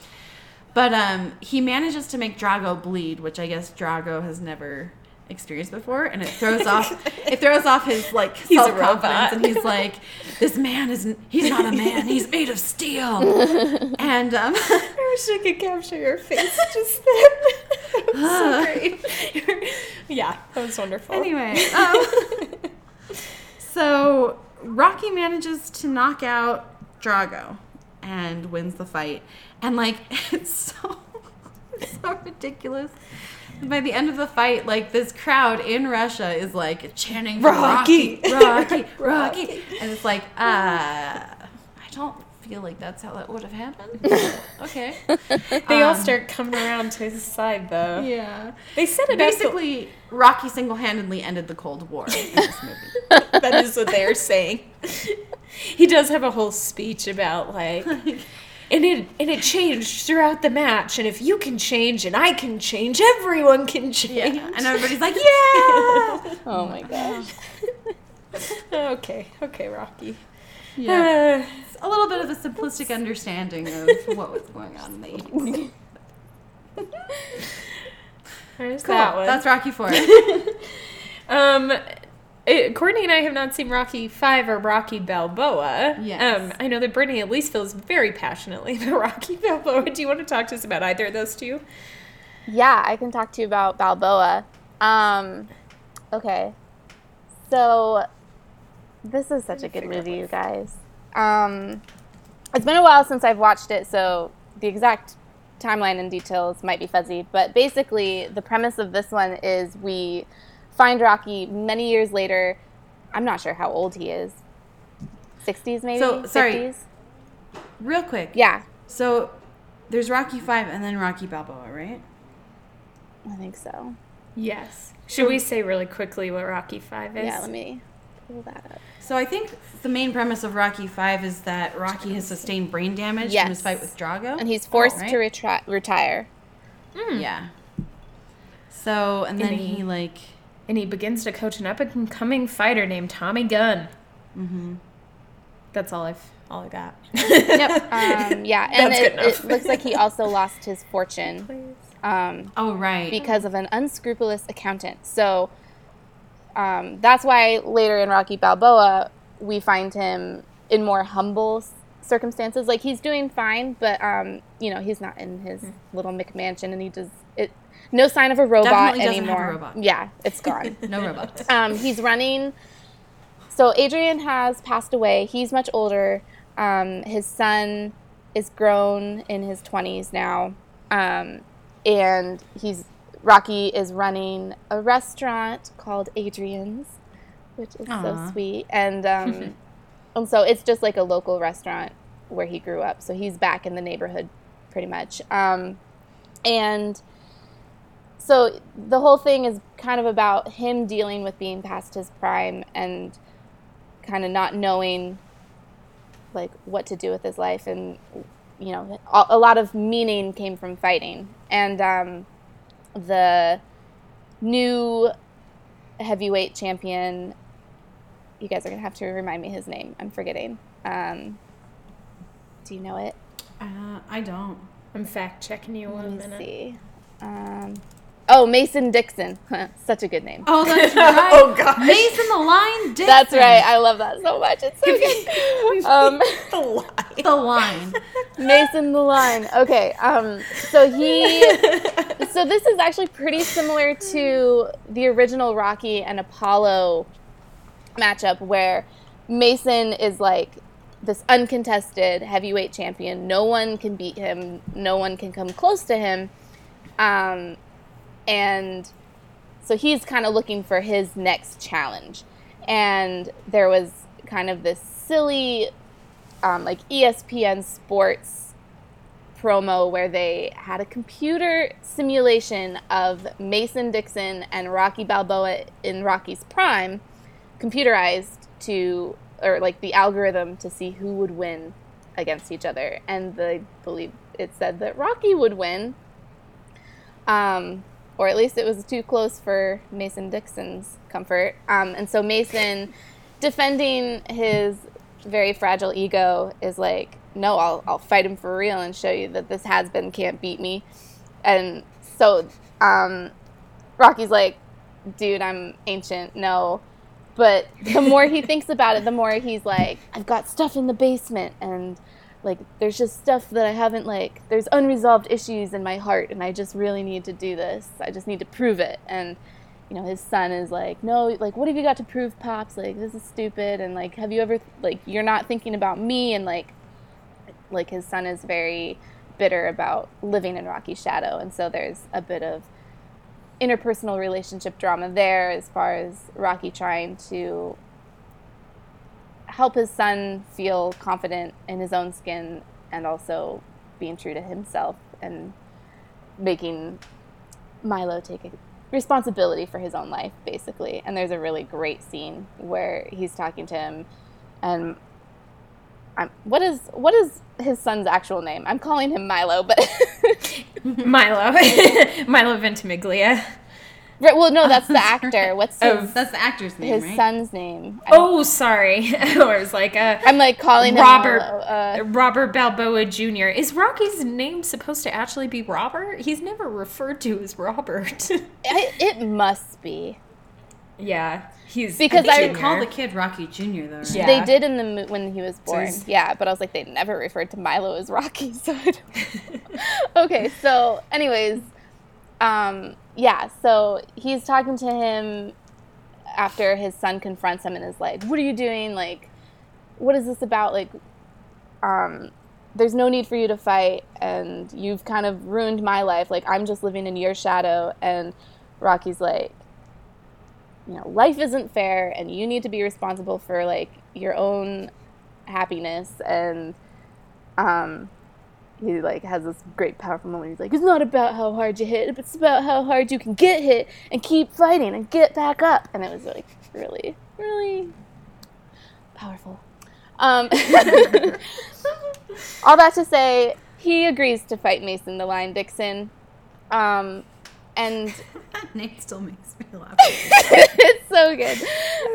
But um, he manages to make Drago bleed, which I guess Drago has never experienced before, and it throws off it throws off his like He's self confidence, and he's like, "This man isn't. He's not a man. He's made of steel." And um, I wish I could capture your face just then. That was so great. yeah, that was wonderful. anyway, um, so Rocky manages to knock out Drago and wins the fight, and like it's so it's so ridiculous. By the end of the fight, like this crowd in Russia is like chanting Rocky. Rocky, Rocky, Rocky, and it's like, uh, I don't feel like that's how that would have happened. okay, they all Um, start coming around to his side, though. yeah. They said it Basically, Rocky single-handedly ended the Cold War in this movie. that is what they're saying. he does have a whole speech about like. And it and it changed throughout the match, and if you can change and I can change, everyone can change. Yeah, and everybody's like, yeah. Oh my gosh. okay, okay, Rocky. Yeah, Uh, it's a little bit of a simplistic understanding of what was going on in the 80s. there's Cool. that one. That's Rocky Four. Um, Courtney and I have not seen Rocky Five or Rocky Balboa. Yes. Um, I know that Brittney at least feels very passionately about Rocky Balboa. Do you want to talk to us about either of those two? Yeah, I can talk to you about Balboa. Um, okay. So, this is such a good movie, you guys. Um, it's been a while since I've watched it, so the exact timeline and details might be fuzzy. But basically, the premise of this one is we find Rocky many years later. I'm not sure how old he is. 60s, maybe? So, sorry. 50s? Real quick. Yeah, So there's Rocky Five and then Rocky Balboa, right? I think so. Yes. Should we say really quickly what Rocky Five is? Yeah, let me pull that up. So I think the main premise of Rocky Five is that Rocky has sustained brain damage from his fight with Drago, And he's forced right? to retri- retire. yeah. So and then And he he- like And he begins to coach an up and coming fighter named Tommy Gunn. mm-hmm. That's all I've all I got. Yep. Um, yeah, and That's it, good it looks like he also lost his fortune um, oh right because of an unscrupulous accountant. So um, that's why later in Rocky Balboa we find him in more humble circumstances. Like he's doing fine, but um, you know he's not in his little McMansion, and he does it. No sign of a robot have a anymore. robot. Yeah, it's gone. no robots. um, he's running. So Adrian has passed away. He's much older. Um, his son is grown in his twenties now, um, and he's Rocky is running a restaurant called Adrian's, which is Aw. so sweet. And um, and so it's just like a local restaurant where he grew up. So he's back in the neighborhood, pretty much. Um, and so the whole thing is kind of about him dealing with being past his prime and kind of not knowing like what to do with his life and you know a, a lot of meaning came from fighting and um, the new heavyweight champion. You guys are gonna have to remind me his name. I'm forgetting. Um, do you know it? Uh, I don't. I'm fact checking you Let me minute. see. Um, oh, Mason Dixon. Such a good name. Oh, that's right. Oh, gosh. Mason the Line Dixon. That's right. I love that so much. It's so good. um, The lie. the line. Mason the Line. Okay. Um, so he. So this is actually pretty similar to the original Rocky and Apollo matchup, where Mason is like this uncontested heavyweight champion. No one can beat him. No one can come close to him. Um, and so he's kind of looking for his next challenge. And there was kind of this silly, um, like ESPN Sports promo where they had a computer simulation of Mason Dixon and Rocky Balboa in Rocky's prime, computerized to, or like the algorithm to see who would win against each other. And they believe it said that Rocky would win. Um, or at least it was too close for Mason Dixon's comfort. Um, and so Mason, defending his very fragile ego, is like, no, I'll, I'll fight him for real and show you that this has been can't beat me. And so um, Rocky's like, dude, I'm ancient. No. But the more he thinks about it, the more he's like, I've got stuff in the basement and like there's just stuff that I haven't like there's unresolved issues in my heart and I just really need to do this. I just need to prove it. And you know, his son is like, "No, like what have you got to prove, pops? Like this is stupid and like have you ever like you're not thinking about me and like like his son is very bitter about living in Rocky shadow. And so there's a bit of interpersonal relationship drama there as far as Rocky trying to help his son feel confident in his own skin and also being true to himself and making Milo take a responsibility for his own life basically and there's a really great scene where he's talking to him and I'm, what is what is his son's actual name? I'm calling him Milo, but Milo. Milo Ventimiglia. Right, well, no, that's the actor. What's Oh, That's the actor's name, his right? son's name? Oh, sorry. I was like, uh, I'm like calling Robert Milo, uh, Robert Balboa Jr. Is Rocky's name supposed to actually be Robert? He's never referred to as Robert. I, it must be. yeah, he's Because I I call the kid Rocky Jr. though, right? Yeah. They did in the when he was born. he's- yeah, but I was like, they never referred to Milo as Rocky. So I don't... okay. So, anyways, um, yeah. So he's talking to him after his son confronts him and is like, "What are you doing? Like, what is this about? Like, um, there's no need for you to fight, and you've kind of ruined my life. Like, I'm just living in your shadow." And Rocky's like, you know, life isn't fair and you need to be responsible for like your own happiness and um he like has this great powerful moment. He's like, It's not about how hard you hit, it's about how hard you can get hit and keep fighting and get back up and it was like really, really powerful. Um all that to say, he agrees to fight Mason the Line Dixon. Um and That name still makes me laugh. it's so good.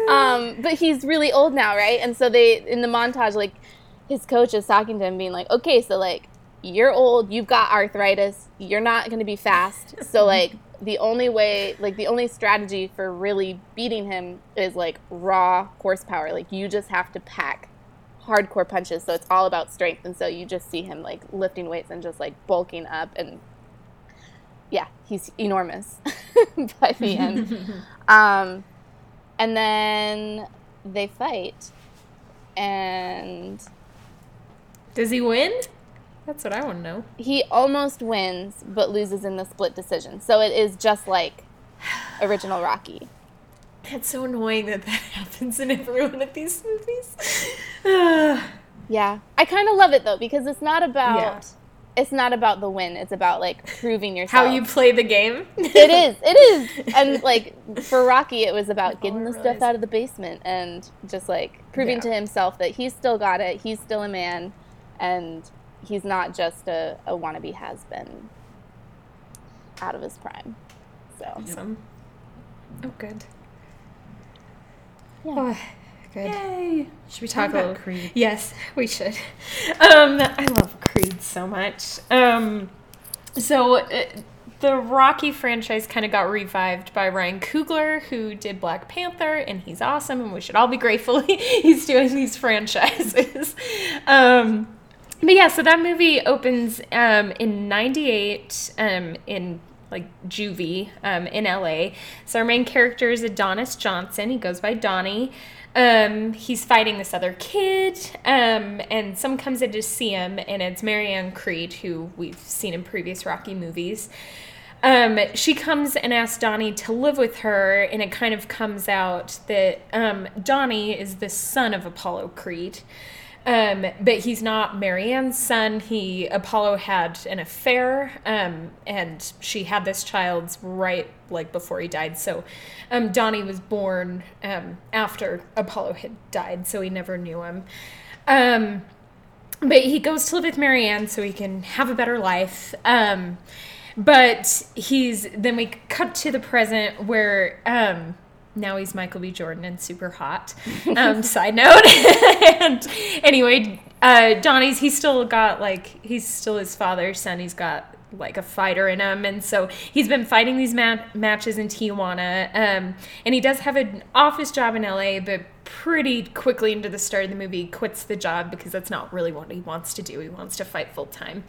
Um, but he's really old now, right? And so they in the montage, like his coach is talking to him, being like, "Okay, so like you're old, you've got arthritis, you're not going to be fast. So like the only way, like the only strategy for really beating him is like raw horsepower. Like you just have to pack hardcore punches. So it's all about strength. And so you just see him like lifting weights and just like bulking up and yeah, he's enormous by the end. um, and then they fight, and Does he win? That's what I want to know. he almost wins, but loses in the split decision. So it is just like original Rocky. It's so annoying that that happens in every one of these movies. Ah. Yeah, I kind of love it though because it's not about Yeah. it's not about the win. It's about like proving yourself. How you play the game? it is. It is. And like for Rocky, it was about getting the I stuff out of the basement and just like proving Yeah. to himself that he's still got it. He's still a man, and he's not just a, a wannabe has been out of his prime. So Awesome. Oh, good. Yeah. Oh, good. Yay! Should we Talk talk about about Creed. Yes, we should. Um, I love Creed so much. Um, so uh, the Rocky franchise kind of got revived by Ryan Coogler, who did Black Panther, and he's awesome, and we should all be grateful he's doing these franchises. um, but yeah, so that movie opens um, in '98 um, in like juvie um, in LA. So our main character is Adonis Johnson. He goes by Donnie. Um, he's fighting this other kid, um, and someone comes in to see him, and it's Marianne Creed, who we've seen in previous Rocky movies. Um, she comes and asks Donnie to live with her, and it kind of comes out that um, Donnie is the son of Apollo Creed. Um, but he's not Marianne's son. He Apollo had an affair, um, and she had this child right like before he died. So, um, Donnie was born um, after Apollo had died, so he never knew him. Um, but he goes to live with Marianne so he can have a better life. Um, but he's then we cut to the present where um, now he's Michael B. Jordan and super hot. Um, side note. and anyway, uh, Donnie's he's still got like he's still his father's son. He's got like a fighter in him, and so he's been fighting these ma- matches in Tijuana. Um, and he does have an office job in LA, but pretty quickly into the start of the movie quits the job because that's not really what he wants to do. He wants to fight full time.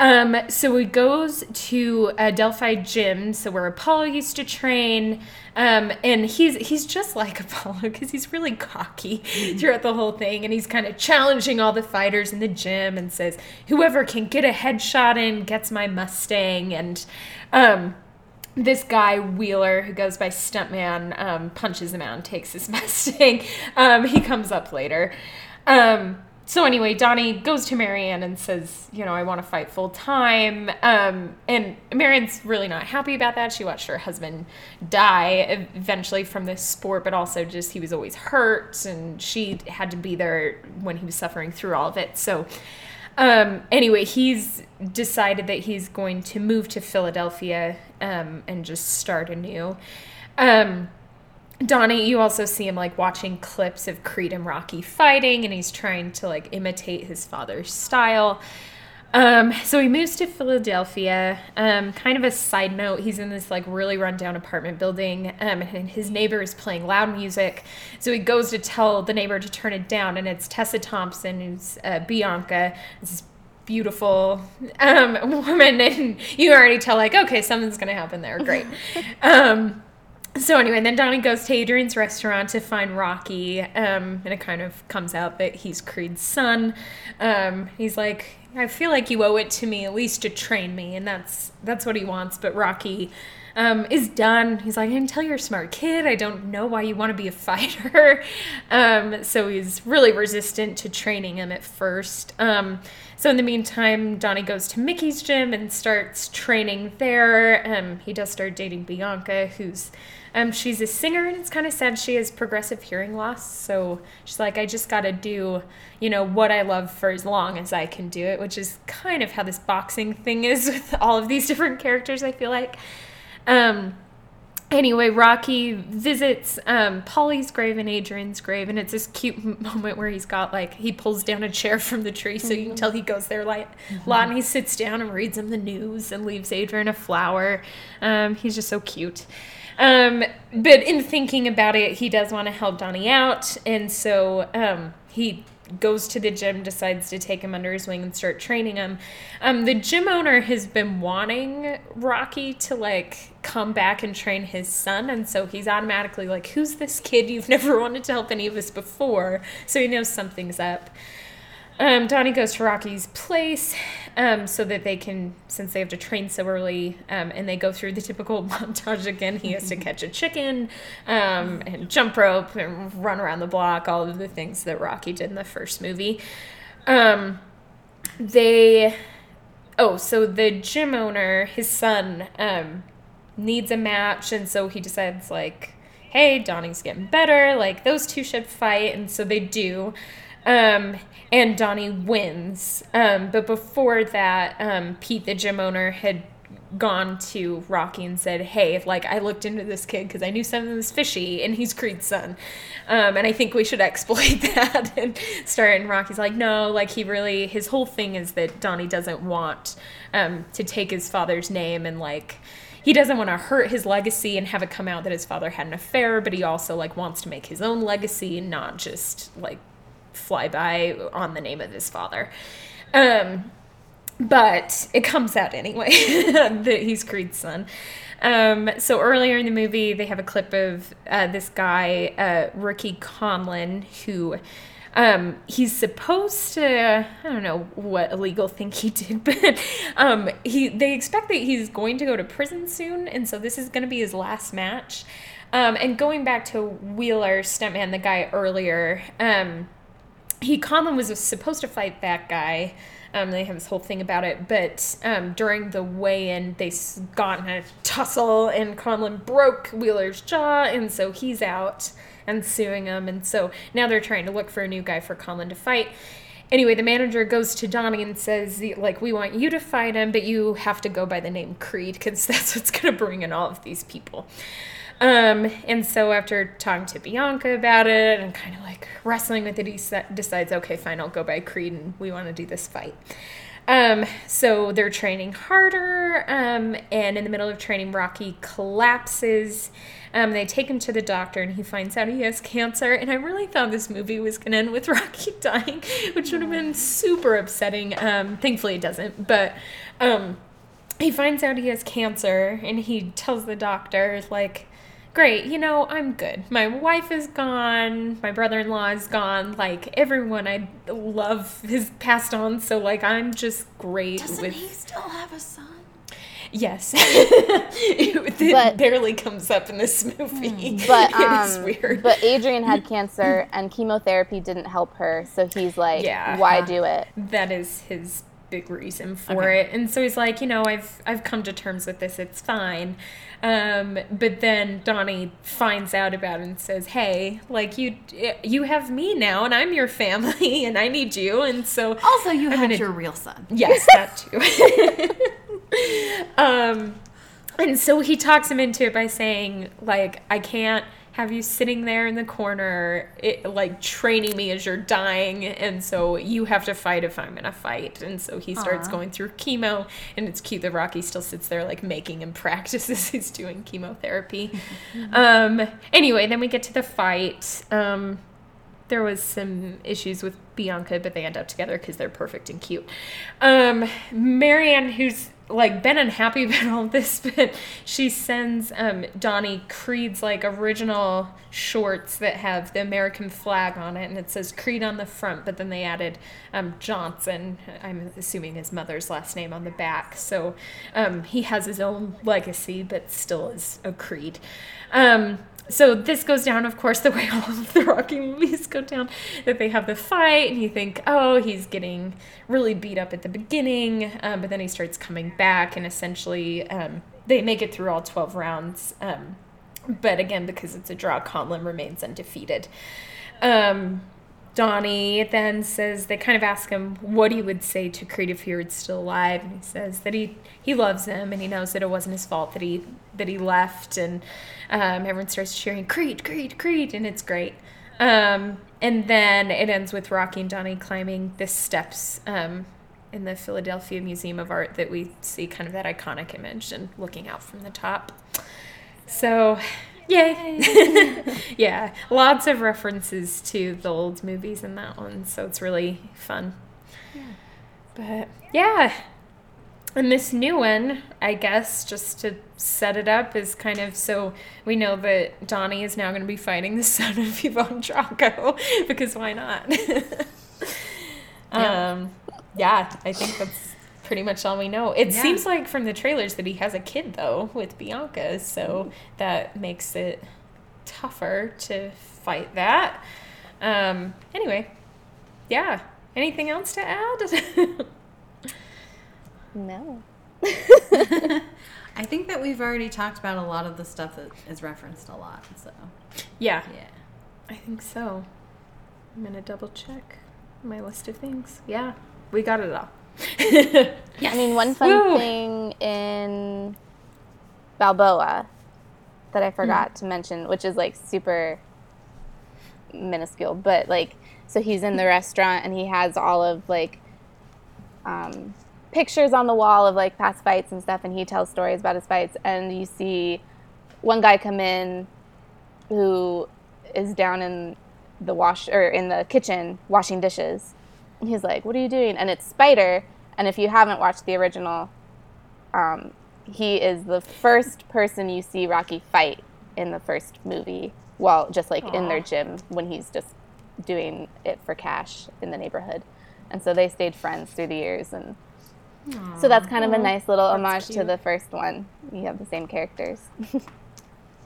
Um, so he goes to a Delphi gym, so where Apollo used to train, um, and he's he's just like Apollo because he's really cocky throughout the whole thing, and he's kind of challenging all the fighters in the gym and says, "Whoever can get a headshot in gets my Mustang," and um, this guy Wheeler, who goes by Stuntman, um, punches him out and takes his Mustang. Um, he comes up later. Um, so anyway, Donnie goes to Marianne and says, you know, I want to fight full time. Um, and Marianne's really not happy about that. She watched her husband die eventually from this sport, but also just he was always hurt, and she had to be there when he was suffering through all of it. So. Um, anyway, he's decided that he's going to move to Philadelphia um, and just start anew. Um, Donnie, you also see him like watching clips of Creed and Rocky fighting, and he's trying to like imitate his father's style. Um, so he moves to Philadelphia. Um, kind of a side note, he's in this like really rundown apartment building, um, and his neighbor is playing loud music. So he goes to tell the neighbor to turn it down, and it's Tessa Thompson, who's uh, Bianca. This beautiful um, woman, and you already tell like, okay, something's gonna happen there. Great. so anyway, then Donnie goes to Adrian's restaurant to find Rocky, um, and it kind of comes out that he's Creed's son. Um, he's like, I feel like you owe it to me at least to train me, and that's that's what he wants. But Rocky um, is done. He's like, I can tell you're a smart kid. I don't know why you want to be a fighter. um, so he's really resistant to training him at first. Um, so in the meantime, Donnie goes to Mickey's gym and starts training there. Um, he does start dating Bianca, who's um, she's a singer, and it's kind of sad she has progressive hearing loss. So she's like, I just got to do, you know, what I love for as long as I can do it, which is kind of how this boxing thing is with all of these different characters. I feel like. Um, anyway, Rocky visits um, Paulie's grave and Adrian's grave, and it's this cute moment where he's got like he pulls down a chair from the tree, so you can tell he goes there like and he sits down and reads him the news and leaves Adrian a flower. Um, he's just so cute. Um, but in thinking about it, he does want to help Donnie out, and so um, he goes to the gym, decides to take him under his wing and start training him. Um, the gym owner has been wanting Rocky to like come back and train his son, and so he's automatically like, "Who's this kid? You've never wanted to help any of us before," so he knows something's up. Um, Donnie goes to Rocky's place um, so that they can, since they have to train so early, um, and they go through the typical montage again. He has to catch a chicken um, and jump rope and run around the block, all of the things that Rocky did in the first movie. Um, they, oh, so the gym owner, his son, um, needs a match, and so he decides, like, hey, Donnie's getting better, like, those two should fight, and so they do. Um, and Donnie wins. Um, but before that, um, Pete, the gym owner, had gone to Rocky and said, "Hey, like I looked into this kid because I knew something was fishy, and he's Creed's son, um, and I think we should exploit that." and start. And Rocky's like, "No, like he really his whole thing is that Donnie doesn't want um, to take his father's name and like." He doesn't want to hurt his legacy and have it come out that his father had an affair, but he also like wants to make his own legacy not just like fly by on the name of his father. Um, but it comes out anyway that he's Creed's son. Um, so earlier in the movie, they have a clip of uh, this guy, uh, Ricky who um, he's supposed to. I don't know what illegal thing he did, but um, he they expect that he's going to go to prison soon, and so this is going to be his last match. Um, and going back to Wheeler, stuntman, the guy earlier, um, he Conlan was supposed to fight that guy. Um, they have this whole thing about it, but um, during the weigh-in, they got in a tussle, and Conlan broke Wheeler's jaw, and so he's out and suing him, and so now they're trying to look for a new guy for Conlan to fight. Anyway, the manager goes to Donnie and says, like, we want you to fight him, but you have to go by the name Creed because that's what's going to bring in all of these people. Um, and so after talking to Bianca about it and kind of like wrestling with it, he decides, okay, fine, I'll go by Creed and we want to do this fight. Um, so they're training harder, um, and in the middle of training, Rocky collapses. Um, they take him to the doctor, and he finds out he has cancer. And I really thought this movie was going to end with Rocky dying, which would have been super upsetting. Um, thankfully, it doesn't. But um, he finds out he has cancer, and he tells the doctor, like, great, you know, I'm good. My wife is gone, my brother in law is gone, like everyone I love has passed on, so like I'm just great Doesn't with he still have a son? Yes. it, But- barely comes up in this movie. But it is um, weird. but Adrian had cancer and chemotherapy didn't help her, so he's like, Yeah. why do it? that is his big reason for Okay. it. And so he's like, you know, I've I've come to terms with this. It's fine. Um, but then Donnie finds out about it and says, "Hey, like you you have me now, and I'm your family, and I need you." And so Also, you I'm had gonna- your real son. Yes, that too. um, and so he talks him into it by saying, like, I can't have you sitting there in the corner, it, like training me as you're dying, and so you have to fight if I'm gonna fight. And so he starts Aw. going through chemo, and it's cute that Rocky still sits there like making him practice as he's doing chemotherapy. um, anyway, then we get to the fight. Um, there was some issues with Bianca, but they end up together because they're perfect and cute. Um, Marianne, who's like been unhappy about all this, but she sends um, Donnie Creed's like original shorts that have the American flag on it, and it says Creed on the front, but then they added um, Johnson. I'm assuming his mother's last name on the back, so um, he has his own legacy, but still is a Creed. Um, so this goes down, of course, the way all of the Rocky movies go down. That they have the fight, and you think, oh, he's getting really beat up at the beginning, um, but then he starts coming back, and essentially um, they make it through all twelve rounds. Um, but again, because it's a draw, Conlan remains undefeated. Donnie then says they kind of ask him what he would say to Creed if he were still alive, and he says that he he loves him and he knows that it wasn't his fault that he that he left, and um, everyone starts cheering Creed, Creed, Creed, and it's great. Um, and then it ends with Rocky and Donnie climbing the steps um, in the Philadelphia Museum of Art that we see kind of that iconic image and looking out from the top. So, yay! yeah, lots of references to the old movies in that one, so it's really fun. Yeah. But yeah, and this new one, I guess, just to set it up, is kind of so we know that Donnie is now going to be fighting the son of Ivan Drago because why not? Yeah. um, yeah, I think that's pretty much all we know. It Yeah. seems like from the trailers that he has a kid though with Bianca, so that makes it tougher to fight that. Um, anyway, yeah. Anything else to add? No. I think that we've already talked about a lot of the stuff that is referenced a lot. So yeah, yeah. I think so. I'm gonna double check my list of things. Yeah, we got it all. I mean, one fun Woo. thing in Balboa that I forgot to mention, which is like super minuscule, but like, so he's in the restaurant and he has all of like um, pictures on the wall of like past fights and stuff, and he tells stories about his fights. And you see one guy come in who is down in the wash or in the kitchen washing dishes. He's like, "What are you doing?" And it's Spider. And if you haven't watched the original, um, he is the first person you see Rocky fight in the first movie. Well, just like in their gym when he's just doing it for cash in the neighborhood. And so they stayed friends through the years, and so that's kind of a nice little That's homage to the first one. You have the same characters.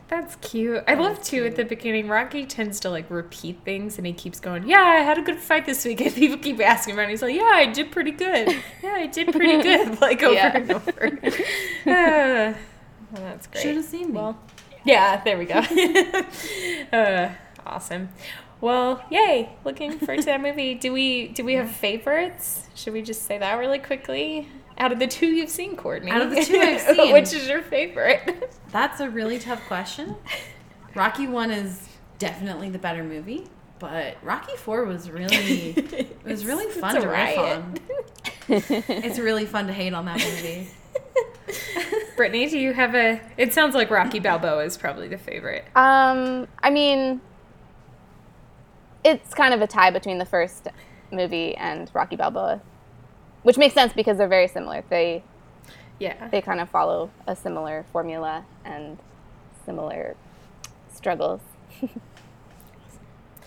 That's cute. I love too at the beginning. Rocky tends to like repeat things, and he keeps going, "Yeah, I had a good fight this week." And people keep asking about, it. He's like, "Yeah, I did pretty good. Yeah, I did pretty good." Like over Yeah. and over. Ah, well, that's great. Should have seen me. Well, yeah, there we go. uh, awesome. Well, yay! Looking forward to that movie. Do we do we have favorites? Should we just say that really quickly? Out of the two you've seen, Courtney. Out of the two I've seen. which is your favorite? That's a really tough question. Rocky One is definitely the better movie, but Rocky Four was really it was really It's- fun it's to a riff on. It's really fun to hate on that movie. Brittney, do you have a? It sounds like Rocky Balboa is probably the favorite. Um, I mean, it's kind of a tie between the first movie and Rocky Balboa, which makes sense because they're very similar. They Yeah. they kind of follow a similar formula and similar struggles.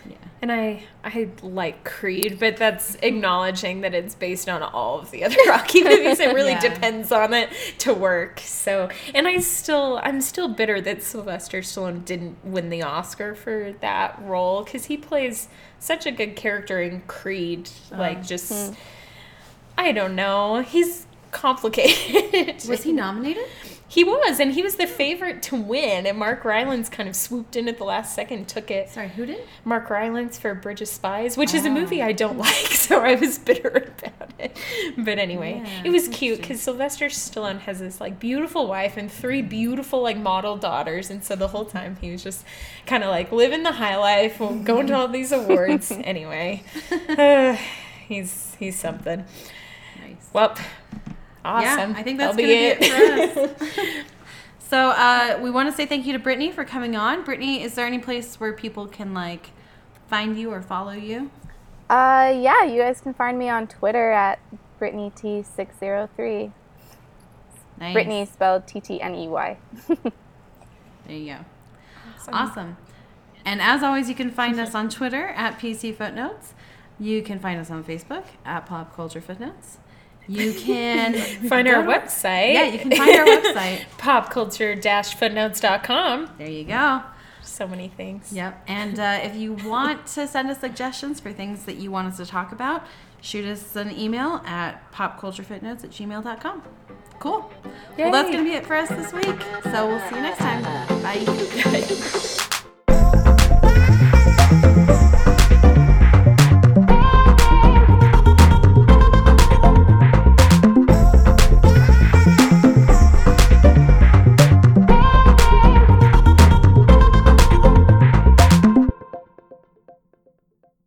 Yeah. And I I like Creed, but that's acknowledging that it's based on all of the other Rocky movies. It really Yeah. depends on it to work. So, and I still I'm still bitter that Sylvester Stallone didn't win the Oscar for that role cuz he plays such a good character in Creed. Like oh. just hmm. I don't know. He's complicated. Was he nominated? He was, and he was the favorite to win. And Mark Rylance kind of swooped in at the last second, took it. Sorry, who did? Mark Rylance for Bridge of Spies, which is a Oh. movie I don't like, so I was bitter about it. But anyway, Yeah, it was cute because Sylvester Stallone has this like beautiful wife and three beautiful like model daughters, and so the whole time he was just kind of like living the high life, going to all these awards. anyway, uh, he's he's something. Nice. Well, awesome. Yeah, I think that's That'll gonna be it for us. So uh, we want to say thank you to Brittney for coming on. Brittney, is there any place where people can like find you or follow you? Uh, yeah, you guys can find me on Twitter at Brittney T six zero three. Nice. Brittney spelled T T N E Y. There you go. Awesome. And as always, you can find us on Twitter at PC Footnotes. You can find us on Facebook at Pop Culture Footnotes. You can find our website. Yeah, you can find our website. Popculture-footnotes.com. There you go. So many things. Yep. And uh, if you want to send us suggestions for things that you want us to talk about, shoot us an email at popculturefootnotes at gmail.com. Cool. Yay. Well, that's going to be it for us this week. So we'll see you next time. Bye. Bye.